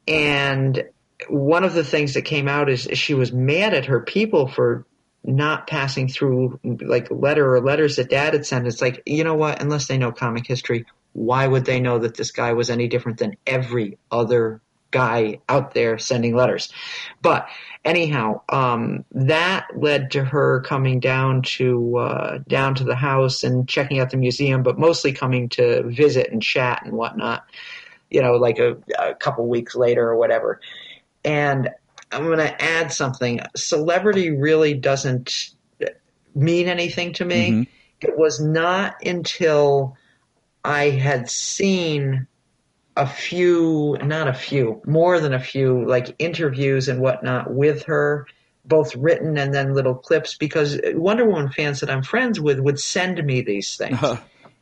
And one of the things that came out is she was mad at her people for not passing through like letter or letters that dad had sent. It's like you know what? Unless they know comic history why would they know that this guy was any different than every other guy out there sending letters but anyhow, um, that led to her coming down to uh, down to the house and checking out the museum, but mostly coming to visit and chat and whatnot. You know, like a, a couple weeks later or whatever. And I'm going to add something. Celebrity really doesn't mean anything to me. It was not until I had seen a few, not a few, more than a few, like interviews and whatnot with her, both written and then little clips, because Wonder Woman fans that I'm friends with would send me these things. Uh-huh.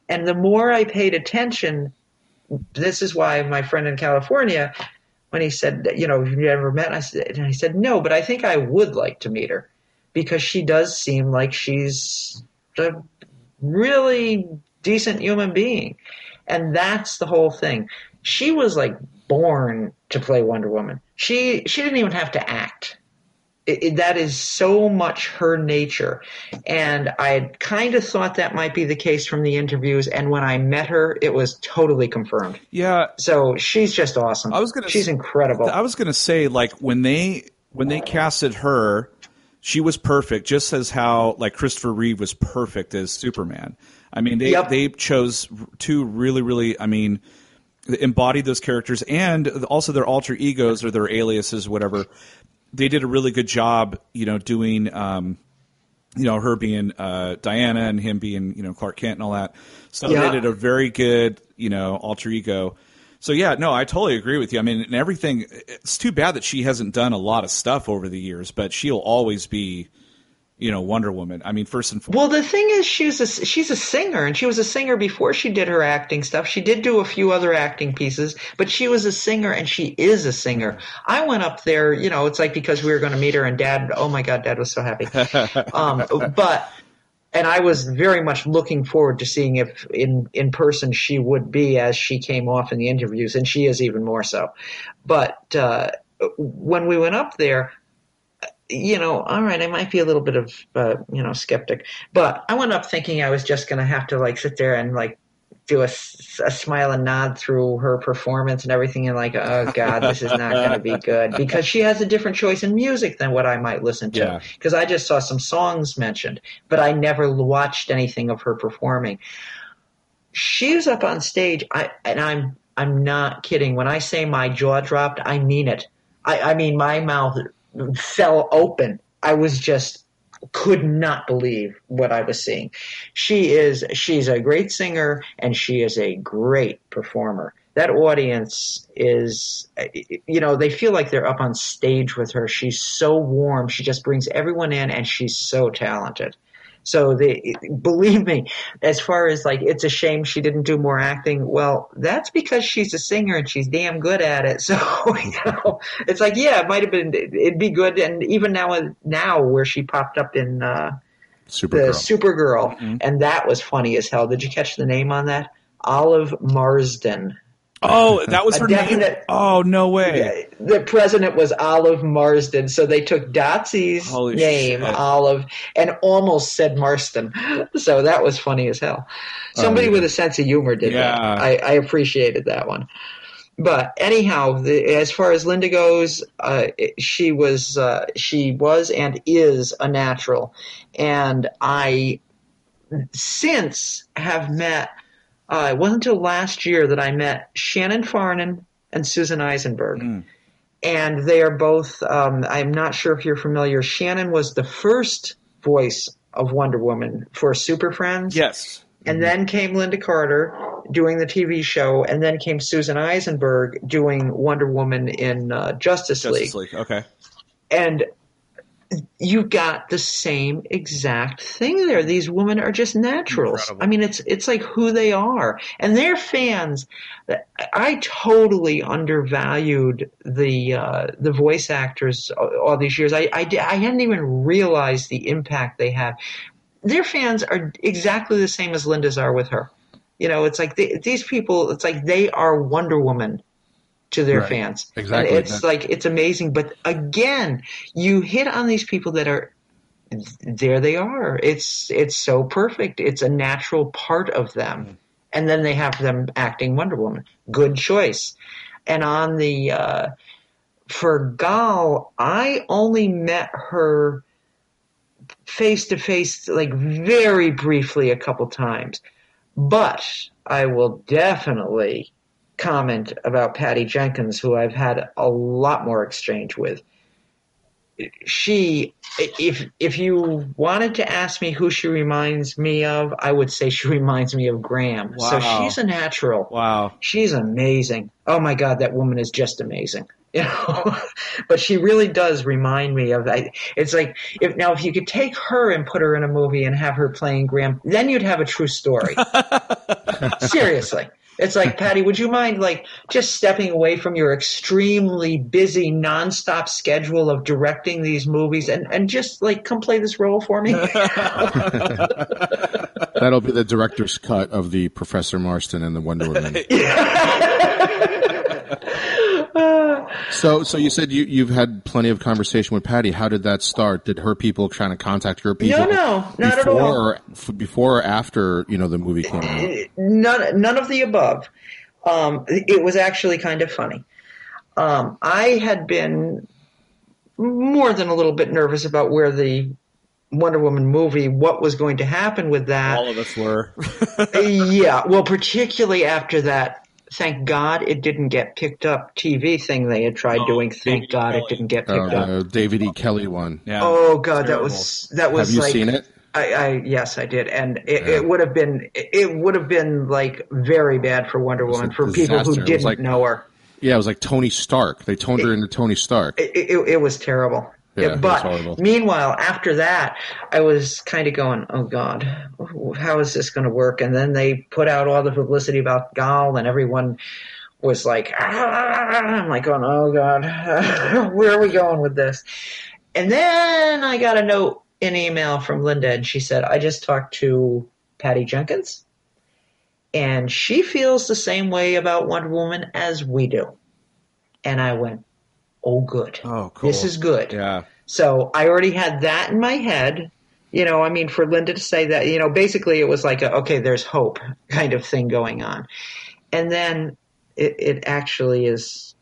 and the more I paid attention, this is why my friend in California, when he said, you know, have you ever met? I said, and I said, no, but I think I would like to meet her because she does seem like she's a really decent human being. And that's the whole thing. She was like born to play Wonder Woman. She she didn't even have to act. It, it, that is so much her nature. And I had kind of thought that might be the case from the interviews. And when I met her, it was totally confirmed. Yeah, So she's just awesome. I was gonna She's incredible. I was gonna say like when they when they casted her, she was perfect, just as how like Christopher Reeve was perfect as Superman. I mean, they Yep. they chose two really really. I mean, embodied those characters and also their alter egos or their aliases, whatever. They did a really good job, you know, doing. Um, you know her being uh, Diana and him being you know Clark Kent and all that. So Yeah. they did a very good you know alter ego. So yeah, no, I totally agree with you. I mean, and everything. It's too bad that she hasn't done a lot of stuff over the years, but she'll always be, you know, Wonder Woman. I mean, first and foremost. Well, the thing is, she's a she's a singer, and she was a singer before she did her acting stuff. She did do a few other acting pieces, but she was a singer, and she is a singer. I went up there, you know, it's like because we were going to meet her, and Dad, oh my God, Dad was so happy. *laughs* um, but and I was very much looking forward to seeing if in in person she would be as she came off in the interviews, and she is even more so. But uh, when we went up there, you know, all right, I might be a little bit of, uh, you know, skeptic, but I went up thinking I was just going to have to like sit there and like do a smile and nod through her performance and everything and like, oh God, this is not going to be good because she has a different choice in music than what I might listen to. Because I just saw some songs mentioned, but I never watched anything of her performing. She was up on stage, I, and I'm I'm not kidding. When I say my jaw dropped, I mean it. I, I mean, my mouth fell open. I was just could not believe what I was seeing. She is she's a great singer and she is a great performer. That audience is you know, they feel like they're up on stage with her. She's so warm. She just brings everyone in and she's so talented. So they believe me, as far as like it's a shame she didn't do more acting. Well, that's because she's a singer and she's damn good at it. *laughs* So you know, it's like yeah, it might have been it'd be good. And even now, now where she popped up in uh, Supergirl. the Supergirl, and that was funny as hell. Did you catch the name on that? Olive Marsdin. Oh, that was her name. Oh no way. The president was Olive Marsdin, so they took Dotsy's Holy name, shit. Olive, and almost said Marston. So that was funny as hell. Somebody yeah. with a sense of humor did that. Oh, I, I appreciated that one. But anyhow, the, as far as Lynda goes, uh, she was uh, she was and is a natural, and I since have met. Uh, it wasn't until last year that I met Shannon Farnon and Susan Eisenberg. And they are both, um, I'm not sure if you're familiar. Shannon was the first voice of Wonder Woman for Super Friends. Yes. And then came Lynda Carter doing the TV show. And then came Susan Eisenberg doing Wonder Woman in uh, Justice, League Justice League. Okay. and you got the same exact thing there. These women are just naturals. Incredible. I mean, it's it's like who they are, and they're fans. I totally undervalued the uh, the voice actors all these years. I, I I hadn't even realized the impact they have. Their fans are exactly the same as Lynda's are with her. You know, it's like they, these people. It's like they are Wonder Woman to their Right. fans. Exactly. And it's like it's amazing. But again, you hit on these people that are there. They are. It's it's so perfect. It's a natural part of them. And then they have them acting Wonder Woman. Good choice. And on the uh, for Gal, I only met her face to face, like very briefly, a couple times. But I will definitely comment about Patty Jenkins, who I've had a lot more exchange with. She, if if you wanted to ask me who she reminds me of, I would say she *laughs* reminds me of Graham. So she's a natural. Wow. She's amazing. Oh my God, that woman is just amazing. *laughs* You know, but she really does remind me of. I, it's like if now if you could take her and put her in a movie and have her playing Graham, then you'd have a true story. *laughs* Seriously. It's like, *laughs* Patty, would you mind like just stepping away from your extremely busy nonstop schedule of directing these movies and, and just like come play this role for me? *laughs* That'll be the director's cut of the Professor Marston and the Wonder Woman. *laughs* so, so you said you you've had plenty of conversation with Patty. How did that start? Did her people trying to contact your people? No, no, not at before all. Or, f- before or after you know the movie came out? none none of the above. Um, it was actually kind of funny. Um, I had been more than a little bit nervous about where the Wonder Woman movie, what was going to happen with that. All of us were. *laughs* yeah, well, particularly after that. Thank God it didn't get picked up. TV thing they had tried Oh, doing. David Thank God Kelley. it didn't get Uh, picked up. the David E. Kelley one. Yeah. Oh God, that was that was. Have you like, seen it? I, I yes, I did, and it, Yeah. it would have been it would have been like very bad for Wonder Woman for people disaster. It who didn't like- know her. Yeah, it was like Tony Stark. They toned her into Tony Stark. It, it, it was terrible. Yeah, but meanwhile, after that, I was kind of going, "Oh God, how is this going to work?" And then they put out all the publicity about Gal, and everyone was like, ah, "I'm like going, oh God, *laughs* where are we going with this?" And then I got a note, an email from Lynda, and she said, "I just talked to Patty Jenkins, and she feels the same way about Wonder Woman as we do." And I went, "Oh, good." Oh, cool. This is good. Yeah. So I already had that in my head. You know, I mean, for Lynda to say that, you know, basically it was like, a, okay, there's hope *laughs* kind of thing going on. And then it, it actually is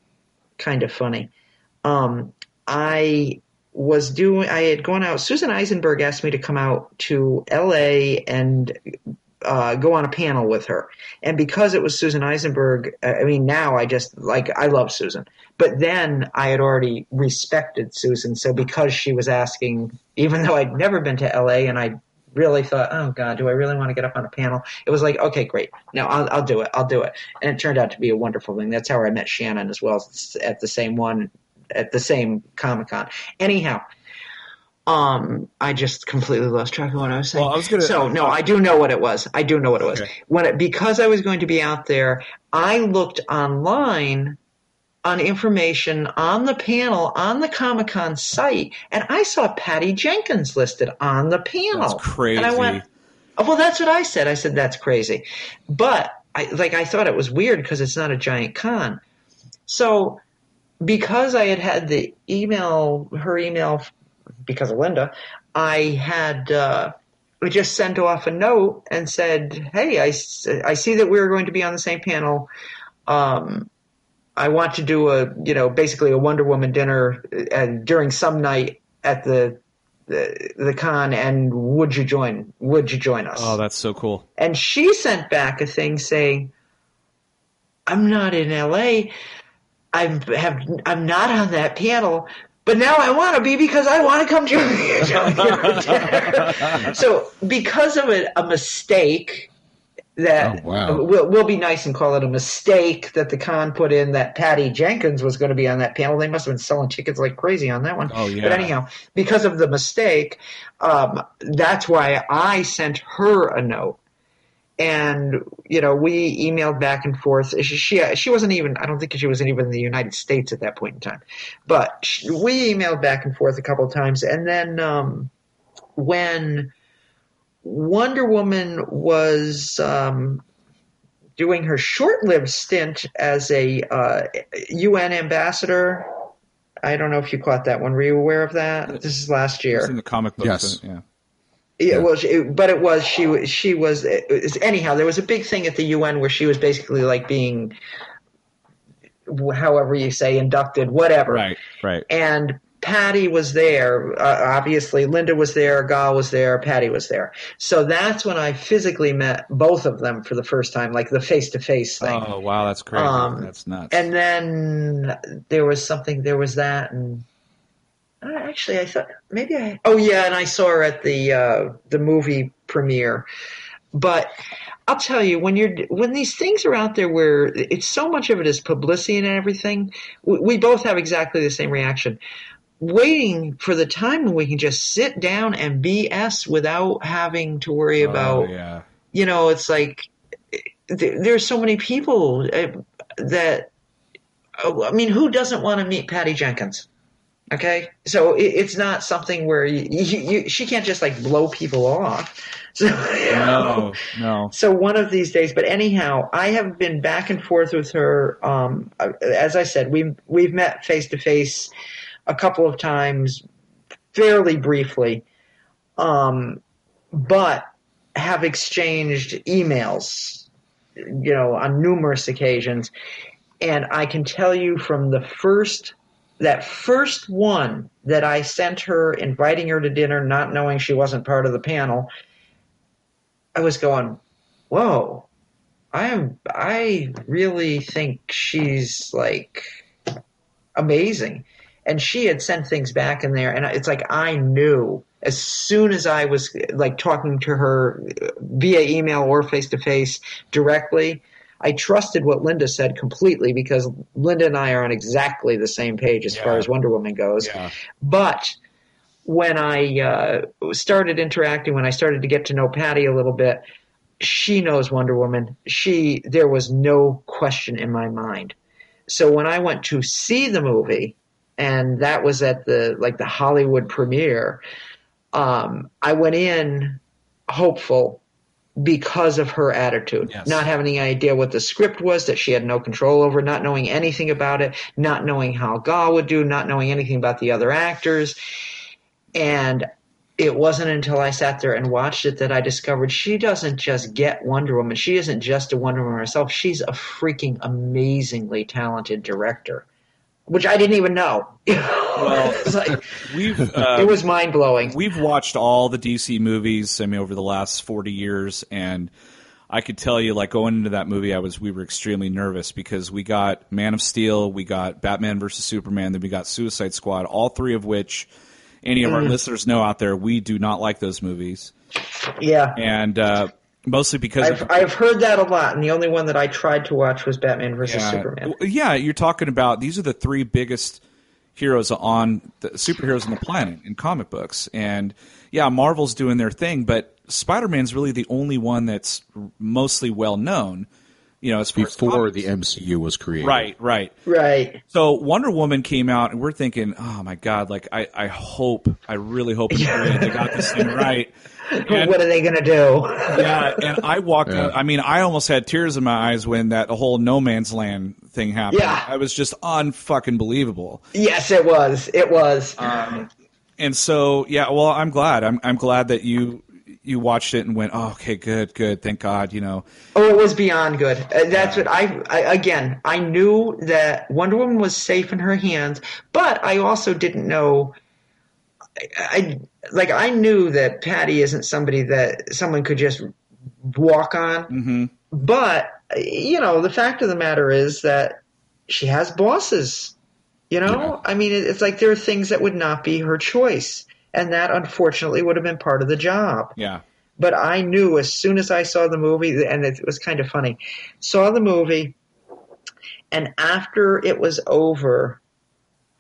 kind of funny. Um, I was doing, I had gone out, Susan Eisenberg asked me to come out to LA and uh, go on a panel with her. And because it was Susan Eisenberg, uh, I mean, now I just like I love Susan. But then I had already respected Susan, so because she was asking, even though I'd never been to LA and I really thought, oh God, do I really want to get up on a panel? It was like, okay, great. No, I'll, I'll do it. I'll do it. And it turned out to be a wonderful thing. That's how I met Shannon as well at the same one, at the same Comic Con. Anyhow, um, I just completely lost track of what I was saying. Well, I was gonna- so no, I do know what it was. I do know what it was. Okay. When it, because I was going to be out there, I looked online on information on the panel on the Comic Con site, and I saw Patty Jenkins listed on the panel. That's crazy. And I went, oh, well, that's what I said. I said that's crazy, but I like I thought it was weird because it's not a giant con. So because I had had the email, her email, because of Lynda, I had. Uh, just sent off a note and said, "Hey, I, I see that we're going to be on the same panel. Um, I want to do a, you know, basically a Wonder Woman dinner uh, during some night at the, the the con, and would you join? Would you join us?" Oh, that's so cool. and she sent back a thing saying, "I'm not in LA. I'm have I'm not on that panel." But now I want to be because I want to come to you. *laughs* join *laughs* so because of a, a mistake that Oh, wow. we'll, we'll be nice and call it a mistake that the con put in that Patty Jenkins was going to be on that panel. They must have been selling tickets like crazy on that one. Oh, yeah. But anyhow, because of the mistake, um, that's why I sent her a note. And you know, we emailed back and forth. She, she she wasn't even. I don't think she was even in the United States at that point in time. But she, we emailed back and forth a couple of times, and then um, when Wonder Woman was um, doing her short-lived stint as a uh, UN ambassador. I don't know if you caught that one. Were you aware of that? This is last It's year. in the comic book. Yes. so- yeah. Yeah, well, she, but it was she. was- She was was- anyhow. There was a big thing at the UN where she was basically like being, however you say, inducted, whatever. Right. Right. And Patty was there. Uh, obviously, Lynda was there. Gal was there. Patty was there. So that's when I physically met both of them for the first time, like the face to face thing. Oh wow, that's crazy. Um, that's nuts. And then there was something. There was that, and uh, actually, I thought maybe I. Oh yeah, and I saw her at the uh, the movie premiere. But I'll tell you, when you're when these things are out there, where it's so much of it is publicity and everything, we, we both have exactly the same reaction. Waiting for the time when we can just sit down and BS without having to worry about oh, yeah. you know, it's like th- there's so many people uh, that. oh, I mean, who doesn't want to meet Patty Jenkins? Okay, so it, it's not something where you, you, you she can't just like blow people off. *laughs* So, No. No. so one of these days, but anyhow, I have been back and forth with her. Um, as I said, we we've met face to face a couple of times, fairly briefly, um, but have exchanged emails, you know, on numerous occasions. And I can tell you from the first that first one that I sent her, inviting her to dinner, not knowing she wasn't part of the panel, I was going, whoa, I am, I really think she's like amazing. And she had sent things back in there, and it's like I knew as soon as I was like talking to her via email or face to face directly. I trusted what Lynda said completely because Lynda and I are on exactly the same page as far as Wonder Woman goes. Yeah. But when I uh, started interacting, when I started to get to know Patty a little bit, she knows Wonder Woman. She there was no question in my mind. So when I went to see the movie, and that was at the like the Hollywood premiere, um, I went in hopeful because of her attitude, Yes. not having any idea what the script was that she had no control over, not knowing anything about it, not knowing how Gal would do, not knowing anything about the other actors. And it wasn't until I sat there and watched it that I discovered she doesn't just get Wonder Woman. She isn't just a Wonder Woman herself. She's a freaking amazingly talented director. Which I didn't even know. *laughs* well, it was, like, we've uh, *laughs* it was mind blowing. We've watched all the DC movies. I mean, over the last forty years, and I could tell you, like going into that movie, I was we were extremely nervous because we got Man of Steel, we got Batman versus Superman, then we got Suicide Squad, all three of which any of mm. our listeners know out there, we do not like those movies. Yeah, and uh, mostly because I've, of, I've heard that a lot, and the only one that I tried to watch was Batman versus yeah. Superman. Yeah, you're talking about these are the three biggest heroes on the superheroes on the planet in comic books, and yeah, Marvel's doing their thing, but Spider-Man's really the only one that's mostly well known. You know, as before the MCU was created. Right, right, right. So Wonder Woman came out, and we're thinking, oh my god, like I, I hope, I really hope *laughs* they got this thing right. *laughs* And, what are they going to do? *laughs* yeah, and I walked. Yeah. Out, I mean, I almost had tears in my eyes when that whole No Man's Land thing happened. Yeah, I was just unfucking believable. Yes, it was. It was. Um, and so, yeah, well, I'm glad. I'm I'm glad that you you watched it and went, oh, okay, good, good, thank God, you know. Oh, it was beyond good. Uh, that's what I, I, again, I knew that Wonder Woman was safe in her hands, but I also didn't know. I, like I knew that Patty isn't somebody that someone could just walk on. Mm-hmm. But you know, the fact of the matter is that she has bosses. You know, yeah. I mean, it's like there are things that would not be her choice, and that unfortunately would have been part of the job. Yeah. But I knew as soon as I saw the movie, and it was kind of funny. Saw the movie, and after it was over,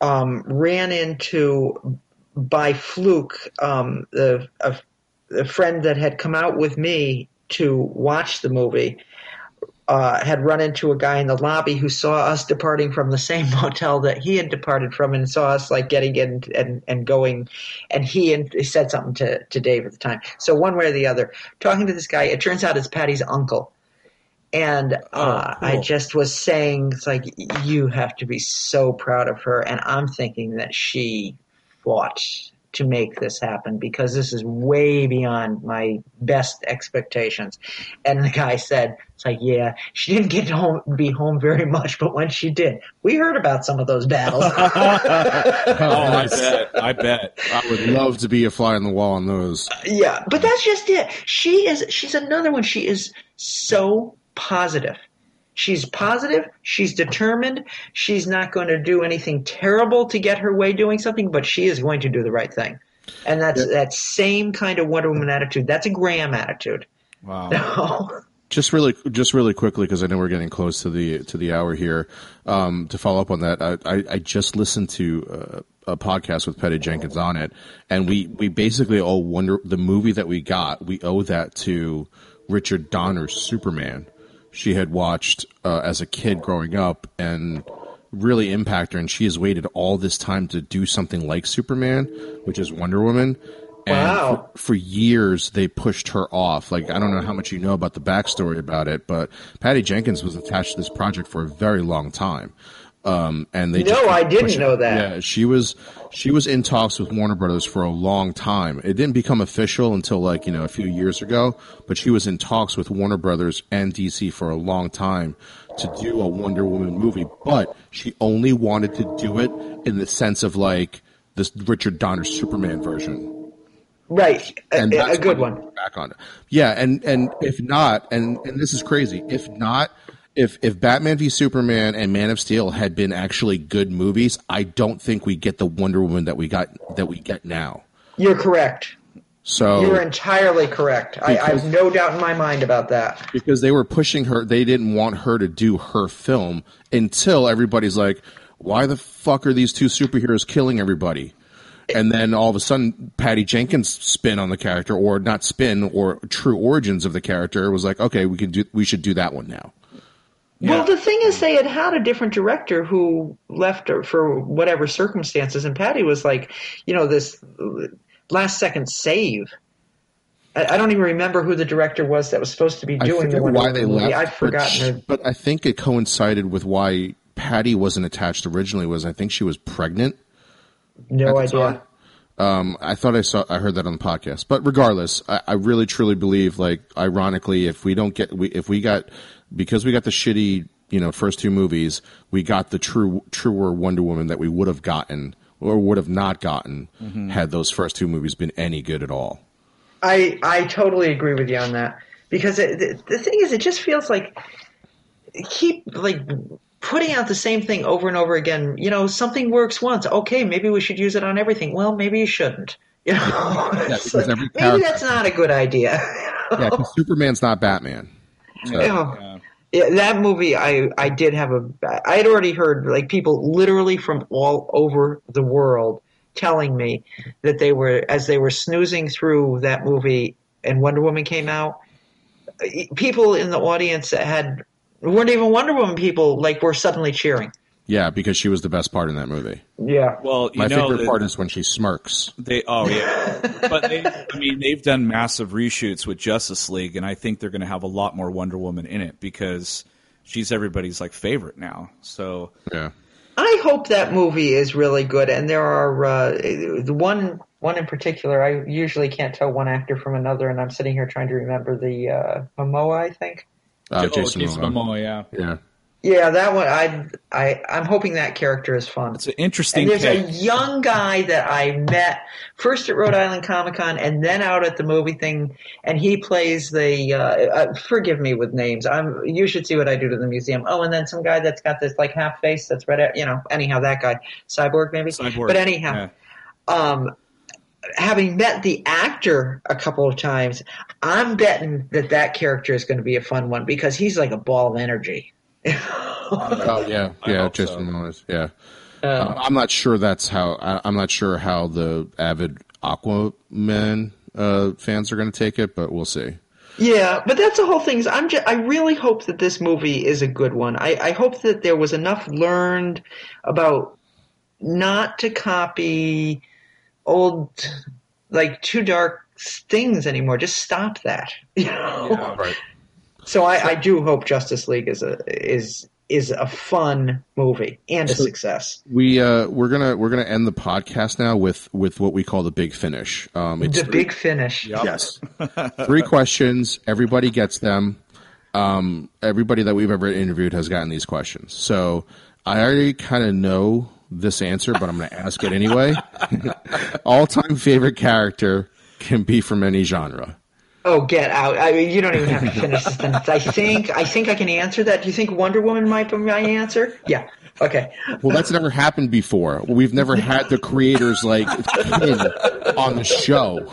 um, ran into by fluke, um, the, a, a, friend that had come out with me to watch the movie uh, had run into a guy in the lobby who saw us departing from the same *laughs* motel that he had departed from and saw us like getting in and, and going. And he, and he said something to, to Dave at the time. So one way or the other, talking to this guy, it turns out it's Patty's uncle. And uh, oh, cool. I just was saying, it's like, you have to be so proud of her. And I'm thinking that she fought to make this happen because this is way beyond my best expectations. And the guy said, it's like, yeah, she didn't get home, be home very much, but when she did, we heard about some of those battles. *laughs* oh, I bet. I bet. I would love to be a fly on the wall on those. Yeah, but that's just it. She is, she's another one. She is so positive. She's positive. She's determined. She's not going to do anything terrible to get her way doing something, but she is going to do the right thing. And that's yeah. that same kind of Wonder Woman attitude. That's a Graham attitude. Wow. *laughs* just really, just really quickly, because I know we're getting close to the to the hour here. Um, to follow up on that, I, I, I just listened to uh, a podcast with Patty Jenkins on it, and we we basically owe Wonder the movie that we got. We owe that to Richard Donner's Superman she had watched uh, as a kid growing up and really impact her. And she has waited all this time to do something like Superman, which is Wonder Woman. And wow. for, for, years, they pushed her off. Like, I don't know how much you know about the backstory about it, but Patty Jenkins was attached to this project for a very long time. Um, and they no, I didn't know that. Yeah, she was she was in talks with Warner Brothers for a long time. It didn't become official until like you know a few years ago, but she was in talks with Warner Brothers and DC for a long time to do a Wonder Woman movie. But she only wanted to do it in the sense of like this Richard Donner Superman version. Right, and a, a good one. Back on it, yeah, and and if not, and and this is crazy. If not, if if Batman v Superman and Man of Steel had been actually good movies, I don't think we get the Wonder Woman that we got that we get now. You're correct. So you're entirely correct. I, I, have no doubt in my mind about that. Because they were pushing her, they didn't want her to do her film until everybody's like, "Why the fuck are these two superheroes killing everybody?" And then all of a sudden, Patty Jenkins' spin on the character, or not spin, or true origins of the character, was like, "Okay, we can do, we should do that one now." Well, the thing is, they had had a different director who left for whatever circumstances, and Patty was like, you know, this last second save. I, I don't even remember who the director was that was supposed to be doing the why they movie. left. I've forgotten. But, but I think it coincided with why Patty wasn't attached originally. Was I think she was pregnant? No idea. Um, I thought I saw, I heard that on the podcast. But regardless, I, I really truly believe, like, ironically, if we don't get, we, if we got because we got the shitty you know first two movies, we got the true truer Wonder Woman that we would have gotten or would have not gotten mm-hmm. had those first two movies been any good at all. I I totally agree with you on that because it, the, the thing is, it just feels like keep like putting out the same thing over and over again. You know, something works once. Okay, maybe we should use it on everything. Well, maybe you shouldn't. *laughs* You know, It's because like, every maybe that's not a good idea. Yeah, 'cause Superman's not Batman. *laughs* Oh. So, Oh. That movie, I I did have a. I had already heard like people literally from all over the world telling me that they were as they were snoozing through that movie and Wonder Woman came out. People in the audience that had weren't even Wonder Woman people like were suddenly cheering. Yeah, because she was the best part in that movie. Yeah, Well, you My know, favorite that part is when she smirks. they oh yeah, *laughs* but they, I mean they've done massive reshoots with Justice League, and I think they're going to have a lot more Wonder Woman in it because she's everybody's like favorite now. So Yeah. I hope that movie is really good. And there are uh, the one one in particular. I usually can't tell one actor from another, and I'm sitting here trying to remember the uh, Momoa. I think. Uh, Oh, Jason Momoa. Momoa, yeah, Yeah. Yeah, that one. I I I'm hoping that character is fun. it's an interesting. And there's a young guy that I met first at Rhode Island Comic Con and then out at the movie thing, and he plays the. Uh, uh, forgive me with names. I'm. You should see what I do to the museum. Oh, and then some guy that's got this like half face that's red. You know. Anyhow, that guy, cyborg maybe. Cyborg, But anyhow, yeah. um, having met the actor a couple of times, I'm betting that that character is going to be a fun one because he's like a ball of energy. Oh yeah, *laughs* yeah, hope Jason so. Momoa. Yeah. Uh, I'm not sure that's how. I, I'm not sure how the avid Aquaman uh, fans are going to take it, but we'll see. Yeah, but that's the whole thing. Is I'm just, I really hope that this movie is a good one. I, I hope that there was enough learned about not to copy old, like too dark things anymore. Just stop that. *laughs* You know? Right. So I, I do hope Justice League is a is is a fun movie and a success. We uh, we're gonna we're gonna end the podcast now with with what we call the big finish. Um, it's The big finish. Yes. *laughs* Three questions. Everybody gets them. Um, everybody that we've ever interviewed has gotten these questions. So I already kind of know this answer, but I'm going to ask it anyway. *laughs* All time favorite character can be from any genre. Oh, get out! I mean, you don't even have to *laughs* finish the sentence. I think I think I can answer that. Do you think Wonder Woman might be my answer? Yeah. Okay. Well, that's never happened before. We've never had the creators like on the show.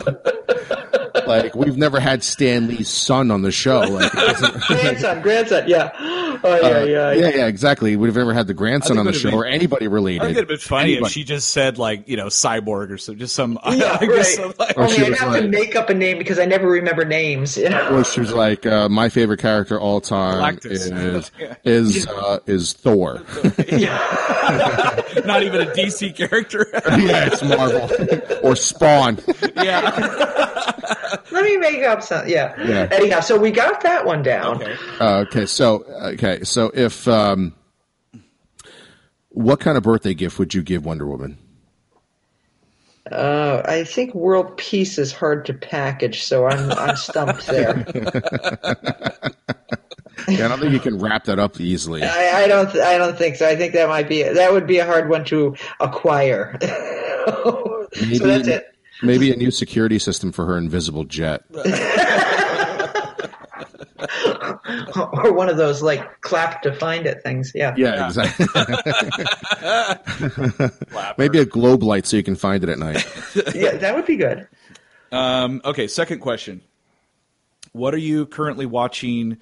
Like we've never had Stan Lee's son on the show. Like, it doesn't- *laughs* grandson, grandson. Yeah. Oh yeah, Uh, yeah. yeah, yeah, exactly. We've never had the grandson on the show it would've or anybody related. I think it'd been funny if she just said like you know cyborg or so, just some *laughs* Yeah, I guess right. some, like, Or Only she I'd was have to make up a name because I never remember names. You know? Or she was like, uh, my favorite character all time Galactus. is *laughs* Yeah. is uh, is Thor. not even a DC character. yeah, it's Marvel or Spawn. yeah. *laughs* Let me make up some. Yeah. Yeah. Anyhow, so we got that one down. Okay. Uh, okay, so okay, so if um, what kind of birthday gift would you give Wonder Woman? Uh, I think world peace is hard to package, so I'm I'm stumped there. *laughs* Yeah, I don't think you can wrap that up easily. I, I don't th- I don't think so. I think that might be that would be a hard one to acquire. *laughs* So that's it. Maybe a new security system for her invisible jet. *laughs* Or one of those like clap to find it things. Yeah. Yeah, exactly. *laughs* maybe a globe light so you can find it at night. *laughs* Yeah, that would be good. Um, okay, second question. What are you currently watching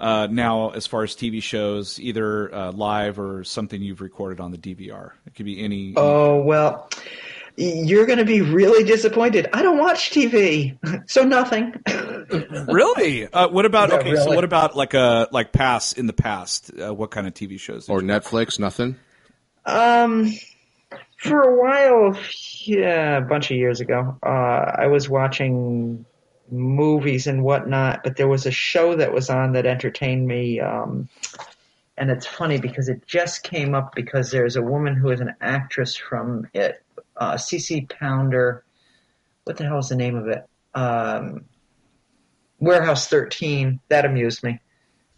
uh, now as far as TV shows, either uh, live or something you've recorded on the DVR? It could be any. Oh well, you're going to be really disappointed. I don't watch TV, *laughs* so nothing. *laughs* really? Uh, what about Yeah, okay? So what about like a like past in the past? Uh, what kind of TV shows? Or you- Netflix, nothing. Um, for a while, yeah, a bunch of years ago, uh, I was watching movies and whatnot, but there was a show that was on that entertained me. Um, and it's funny because it just came up because there's a woman who is an actress from it, uh, CC Pounder. What the hell is the name of it? Um, Warehouse 13. That amused me.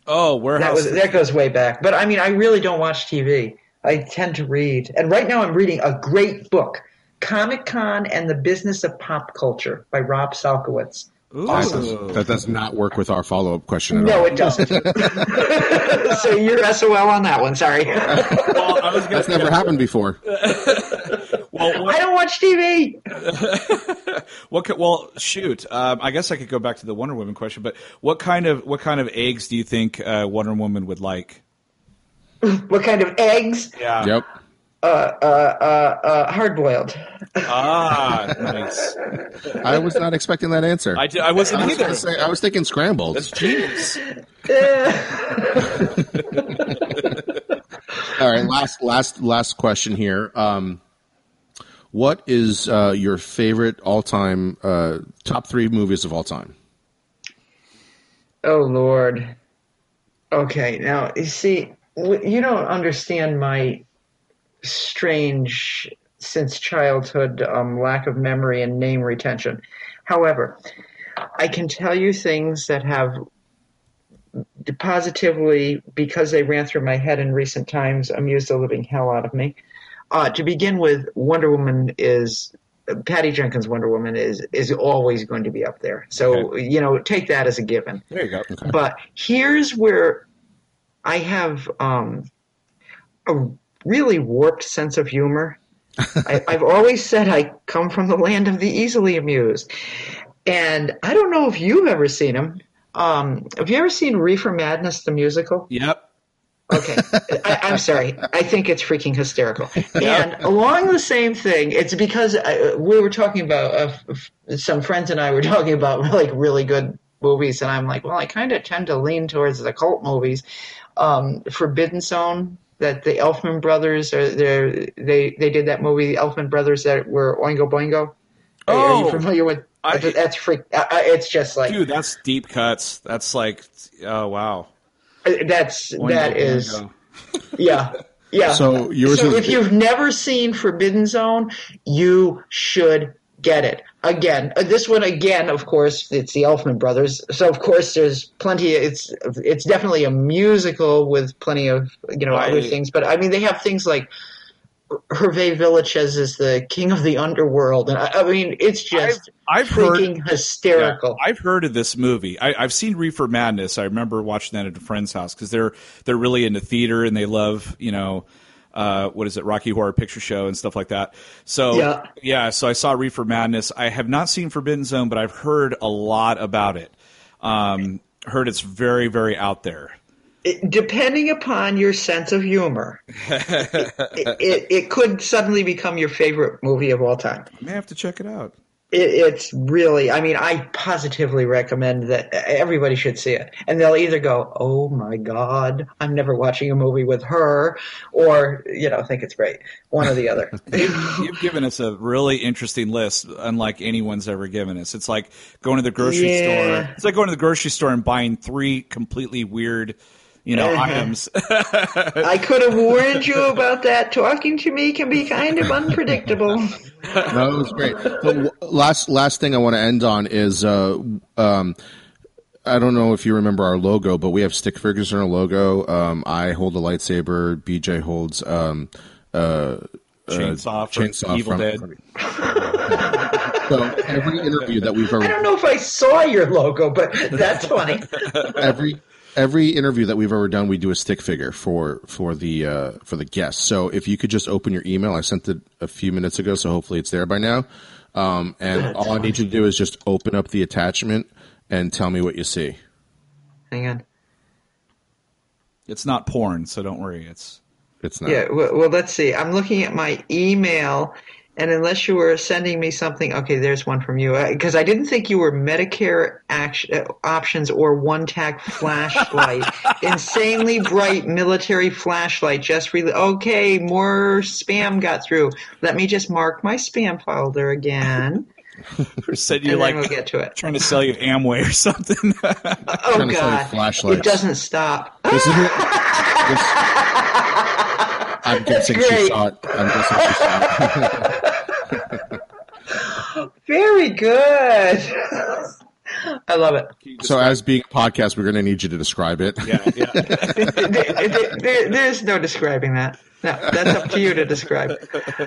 Oh, warehouse. That was that goes way back. But I mean, I really don't watch TV. I tend to read, and right now I'm reading a great book, Comic Con and the Business of Pop Culture by Rob Salkowitz. Ooh. That does, that does not work with our follow up question at No, all. it doesn't. *laughs* *laughs* so you're SOL on that one. Sorry. Well, I was *laughs* gonna, That's never happened before. Well, I don't watch TV. *laughs* what could, well, shoot. Um, I guess I could go back to the Wonder Woman question, but what kind of what kind of eggs do you think uh, Wonder Woman would like? *laughs* What kind of eggs? Yeah. Yep. Uh, uh, uh, uh, hard boiled. Ah, nice. I was not expecting that answer. I, did, I wasn't I was, either. say, I was thinking scrambled. That's genius. *laughs* All right, last last last question here. Um, what is uh, your favorite all time uh, top three movies of all time? Oh Lord. Okay, now you see, you don't understand my strange, since childhood, um, lack of memory and name retention. However, I can tell you things that have positively, because they ran through my head in recent times, amused the living hell out of me. Uh, to begin with, Wonder Woman is Patty Jenkins' Wonder Woman is is always going to be up there. So you know, take that as a given. There you go. But here's where I have um, a really warped sense of humor. *laughs* I, I've always said I come from the land of the easily amused, and I don't know if you've ever seen him. Um, have you ever seen Reefer Madness the musical? Yep. Okay, I, I'm sorry. I think it's freaking hysterical. And along the same thing, it's because I, we were talking about uh, some friends and I were *laughs* talking about like really good movies, and I'm like, well, I kind of tend to lean towards the cult movies. Um, Forbidden Zone, that the Elfman brothers are there. They they did that movie, the Elfman brothers that were Oingo Boingo. Are- are Oh, you familiar with? I- that's freak. Uh, uh, it's just like Dude, that's deep cuts. That's like, oh wow. Uh, that's Oingo, that is. oingo. *laughs* Yeah. Yeah. So yours so is- if you've never seen Forbidden Zone, you should get it. Again, uh, this one again, of course, it's the Elfman brothers. So of course, there's plenty. It's it's definitely a musical with plenty of you know other things. But I mean, they have things like Hervé Villechaize is the king of the underworld, and I, I mean, it's just I've heard- freaking hysterical. Yeah, I've heard of this movie. I, I've seen Reefer Madness. I remember watching that at a friend's house because they're they're really into theater and they love you know uh, what is it Rocky Horror Picture Show and stuff like that. So Yeah. so I saw Reefer Madness. I have not seen Forbidden Zone, but I've heard a lot about it. Um, heard it's very very out there. It, depending upon your sense of humor, it, it, it could suddenly become your favorite movie of all time. I may have to check it out. It, it's really, I mean, I positively recommend that everybody should see it. And they'll either go, oh my God, I'm never watching a movie with her, or, you know, think it's great. One or the other. *laughs* You've given us a really interesting list, unlike anyone's ever given us. It's like going to the grocery Yeah. store. It's like going to the grocery store and buying three completely weird, you know, Uh-huh. items. *laughs* I could have warned you about that. Talking to me can be kind of unpredictable. No, it was great. But w- last last thing I want to end on is uh, um, I don't know if you remember our logo, but we have stick figures in our logo. Um, I hold a lightsaber. BJ holds um, uh, chainsaw, from chainsaw Evil from- Dead. *laughs* so every interview that we've I don't know if I saw your logo, but that's funny. every every interview that we've ever done, we do a stick figure for for the uh, for the guests. So if you could just open your email, I sent it a few minutes ago, so hopefully it's there by now. Um, and all I need you to do is just open up the attachment and tell me what you see. Hang on. It's not porn, so don't worry. It's It's not. Yeah, well, well, let's see. I'm looking at my email, and unless you were sending me something, okay, there's one from you. Because I didn't think you were Medicare action, uh, options or one tack flashlight. *laughs* Insanely bright military flashlight. Just really okay. More spam got through. Let me just mark my spam folder again, *laughs* said you and like we'll get to it. trying to sell you Amway or something. Oh trying to God, flashlights. it doesn't stop. This is *laughs* what, this, I'm guessing she great. saw it. I'm guessing she saw it. *laughs* Very good. I love it. So, as being a podcast, we're going to need you to describe it. Yeah, yeah. *laughs* there, there- there- there's no describing that. No, that's up to you to describe.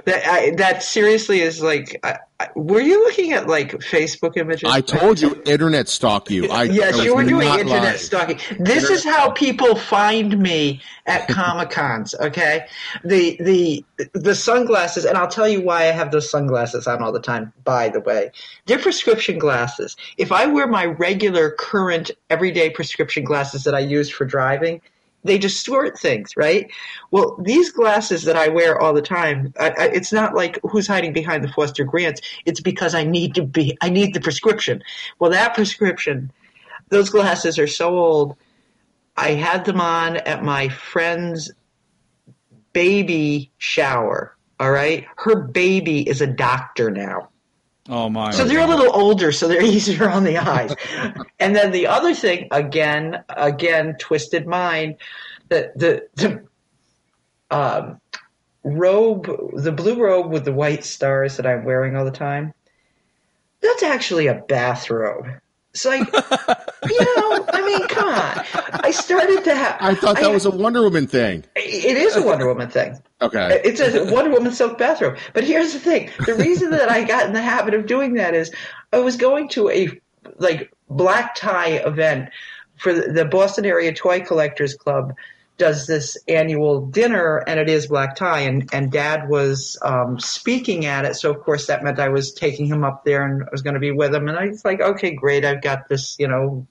That I, that seriously is like. I, I, were you looking at like Facebook images? I told you, internet stalk you. I, Yes, you were doing internet lying. stalking. This is how people find me at Comic Cons. Okay, the the the sunglasses, and I'll tell you why I have those sunglasses on all the time. By the way, they're prescription glasses. If I wear my regular, current, everyday prescription glasses that I use for driving. They distort things, right? Well, these glasses that I wear all the time, I, I, it's not like who's hiding behind the Foster Grants. It's because I need to be, I need the prescription. Well, that prescription those glasses are so old. I had them on at my friend's baby shower. All right. Her baby is a doctor now. Oh my. So they're a little older, so they're *laughs* easier on the eyes. *laughs* and then the other thing, again, again, twisted mind, the the the um, robe, the blue robe with the white stars that I'm wearing all the time. That's actually a bathrobe. It's like, you know, I mean, come on. I started to have. I thought that was a Wonder Woman thing. It is a Wonder Woman thing. Okay. It's a Wonder Woman silk bathrobe. But here's the thing: the reason that I got in the habit of doing that is I was going to a like black tie event for the Boston area toy collectors club does this annual dinner and it is black tie and, and dad was um, speaking at it. So of course that meant i was taking him up there and i was going to be with him. And i was like okay great i've got this you know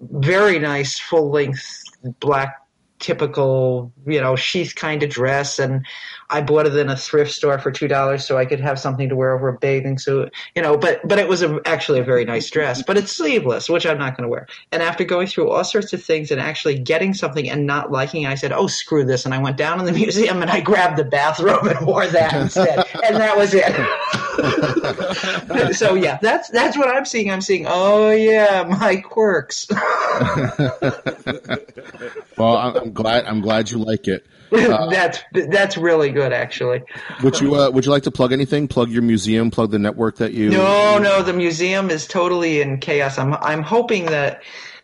very nice full length black typical you know sheath kind of dress. And i bought it in a thrift store for two dollars so i could have something to wear over a bathing suit you know but but it was a, actually a very nice dress but it's sleeveless which i'm not going to wear and after going through all sorts of things and actually getting something and not liking it i said oh screw this and i went down in the *laughs* museum and i grabbed the bathrobe and wore that instead and that was it *laughs* so yeah that's that's what i'm seeing i'm seeing oh yeah my quirks *laughs* Well, I'm I'm glad. I'm glad you like it. *laughs* that's that's really good actually Would you uh, Would you like to plug anything? Plug your museum. Plug the network that you. No, no, the museum is totally in chaos. I'm I'm hoping that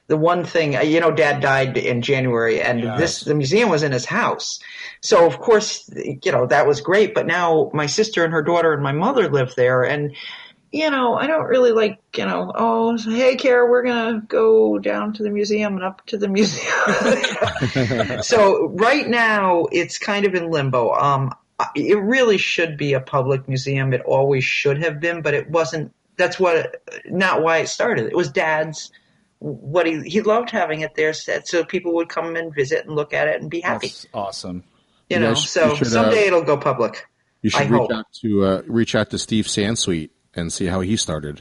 the one thing you know, Dad died in January, and this the museum was in his house. So of course, you know that was great. But now my sister and her daughter and my mother live there, and you know I don't really like you know oh hey Kara we're gonna go down to the museum and up to the *laughs* museum. so right now it's kind of in limbo. Um, it really should be a public museum. It always should have been, but it wasn't. That's what, not why it started. It was Dad's. What he he loved having it there, so people would come and visit and look at it and be happy. That's awesome. you You know, guys- you so should, uh, someday it'll go public. You should I reach hope. out to uh, reach out to Steve Sansweet and see how he started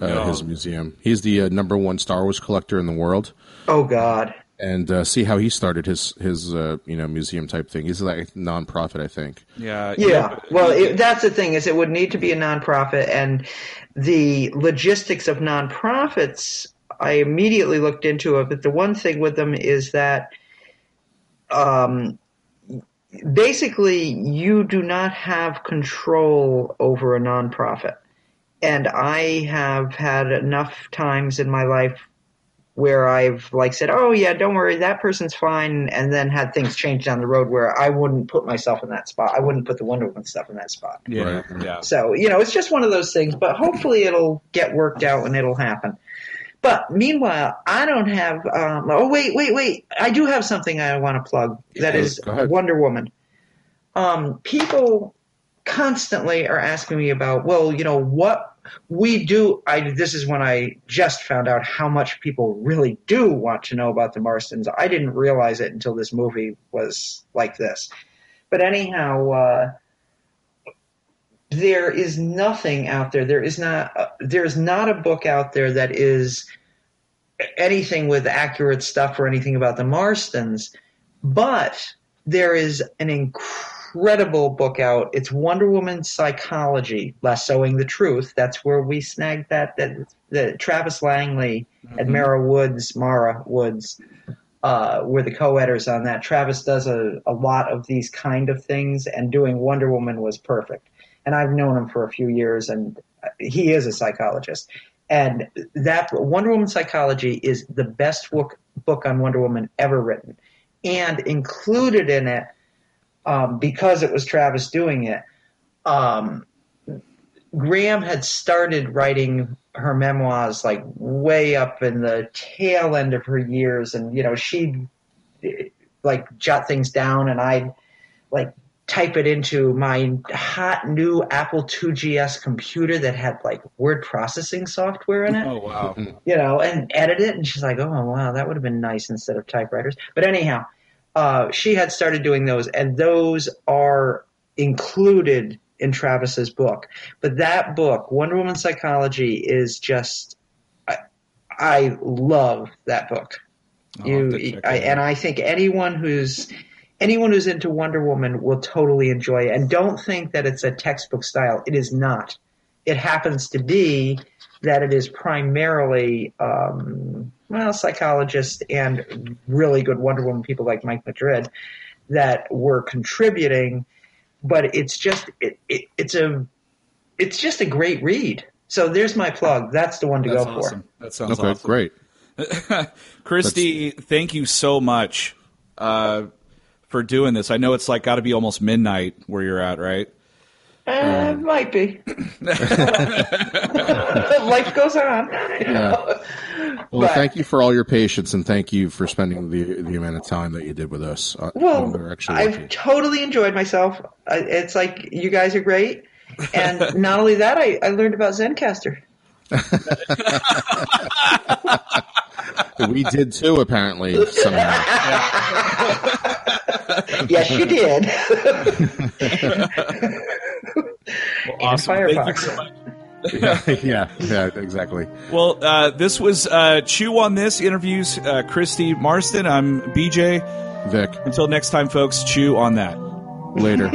uh, No. his museum. He's the uh, number one Star Wars collector in the world, Oh God. and uh, see how he started his his uh, you know museum type thing. He's like a nonprofit, I think. Yeah. Yeah, well, it, that's the thing is it would need to be a nonprofit, and the logistics of nonprofits. I immediately looked into it, but the one thing with them is that, um, basically, you do not have control over a nonprofit, and I have had enough times in my life where I've like said, "Oh yeah, don't worry, that person's fine," and then had things change down the road where I wouldn't put myself in that spot. I wouldn't put the Wonder Woman stuff in that spot. Yeah. Right. Yeah. So you know, it's just one of those things. But hopefully, it'll get worked out and it'll happen. But meanwhile, I don't have. Um, oh wait, wait, wait! I do have something I want to plug. That Yeah, is. Wonder Woman. Um, people constantly are asking me about. Well, you know what we do. I this is when I just found out how much people really do want to know about the Marstons. I didn't realize it until this movie was like this. But anyhow. Uh, there is nothing out there. There is not. Uh, there is not a book out there that is anything with accurate stuff or anything about the Marstons. But there is an incredible book out. It's Wonder Woman Psychology, Lassoing the Truth. That's where we snagged that. That the Travis Langley and Mara Woods, Mara Woods, uh, were the co-editors on that. Travis does a, a lot of these kind of things, and doing Wonder Woman was perfect. And I've known him for a few years, and he is a psychologist. And that Wonder Woman Psychology is the best book, book on Wonder Woman ever written. And included in it, um, because it was Travis doing it, um, Gram had started writing her memoirs like way up in the tail end of her years, and you know she'd like jot things down, and I'd like type it into my hot new Apple IIgs computer that had like word processing software in it. Oh wow! You know, and edit it, and she's like, "Oh wow, that would have been nice instead of typewriters." But anyhow, uh, she had started doing those, and those are included in Travis's book. But that book, Wonder Woman Psychology, is just I, I love that book. I'll You I, and I think anyone who's anyone who's into Wonder Woman will totally enjoy it. And don't think that it's a textbook style. It is not. It happens to be that it is primarily um, well psychologists and really good Wonder Woman people like Mike Madrid that were contributing. But it's just it, it, it's a it's just a great read. So there's my plug. That's the one to That's go awesome. That sounds Okay, awesome. great. *laughs* Christie, thank you so much uh, for doing this. I know it's like got to be almost midnight where you're at, right? Uh, might be. *laughs* *laughs* Life goes on. you know. Well, But- thank you for all your patience and thank you for spending the the amount of time that you did with us. Uh, Well, we were actually I've working. totally enjoyed myself. It's like you guys are great, and *laughs* not only that, I, I learned about Zencastr. we did too, apparently somehow. *laughs* Yes, you did. *laughs* Awesome. Thank you Firefox. so much. *laughs* yeah, yeah, yeah, exactly. Well, uh, this was uh, Chew on This interviews uh, Christie Marston. I'm BJ. Vic, Until next time, folks, chew on that. later.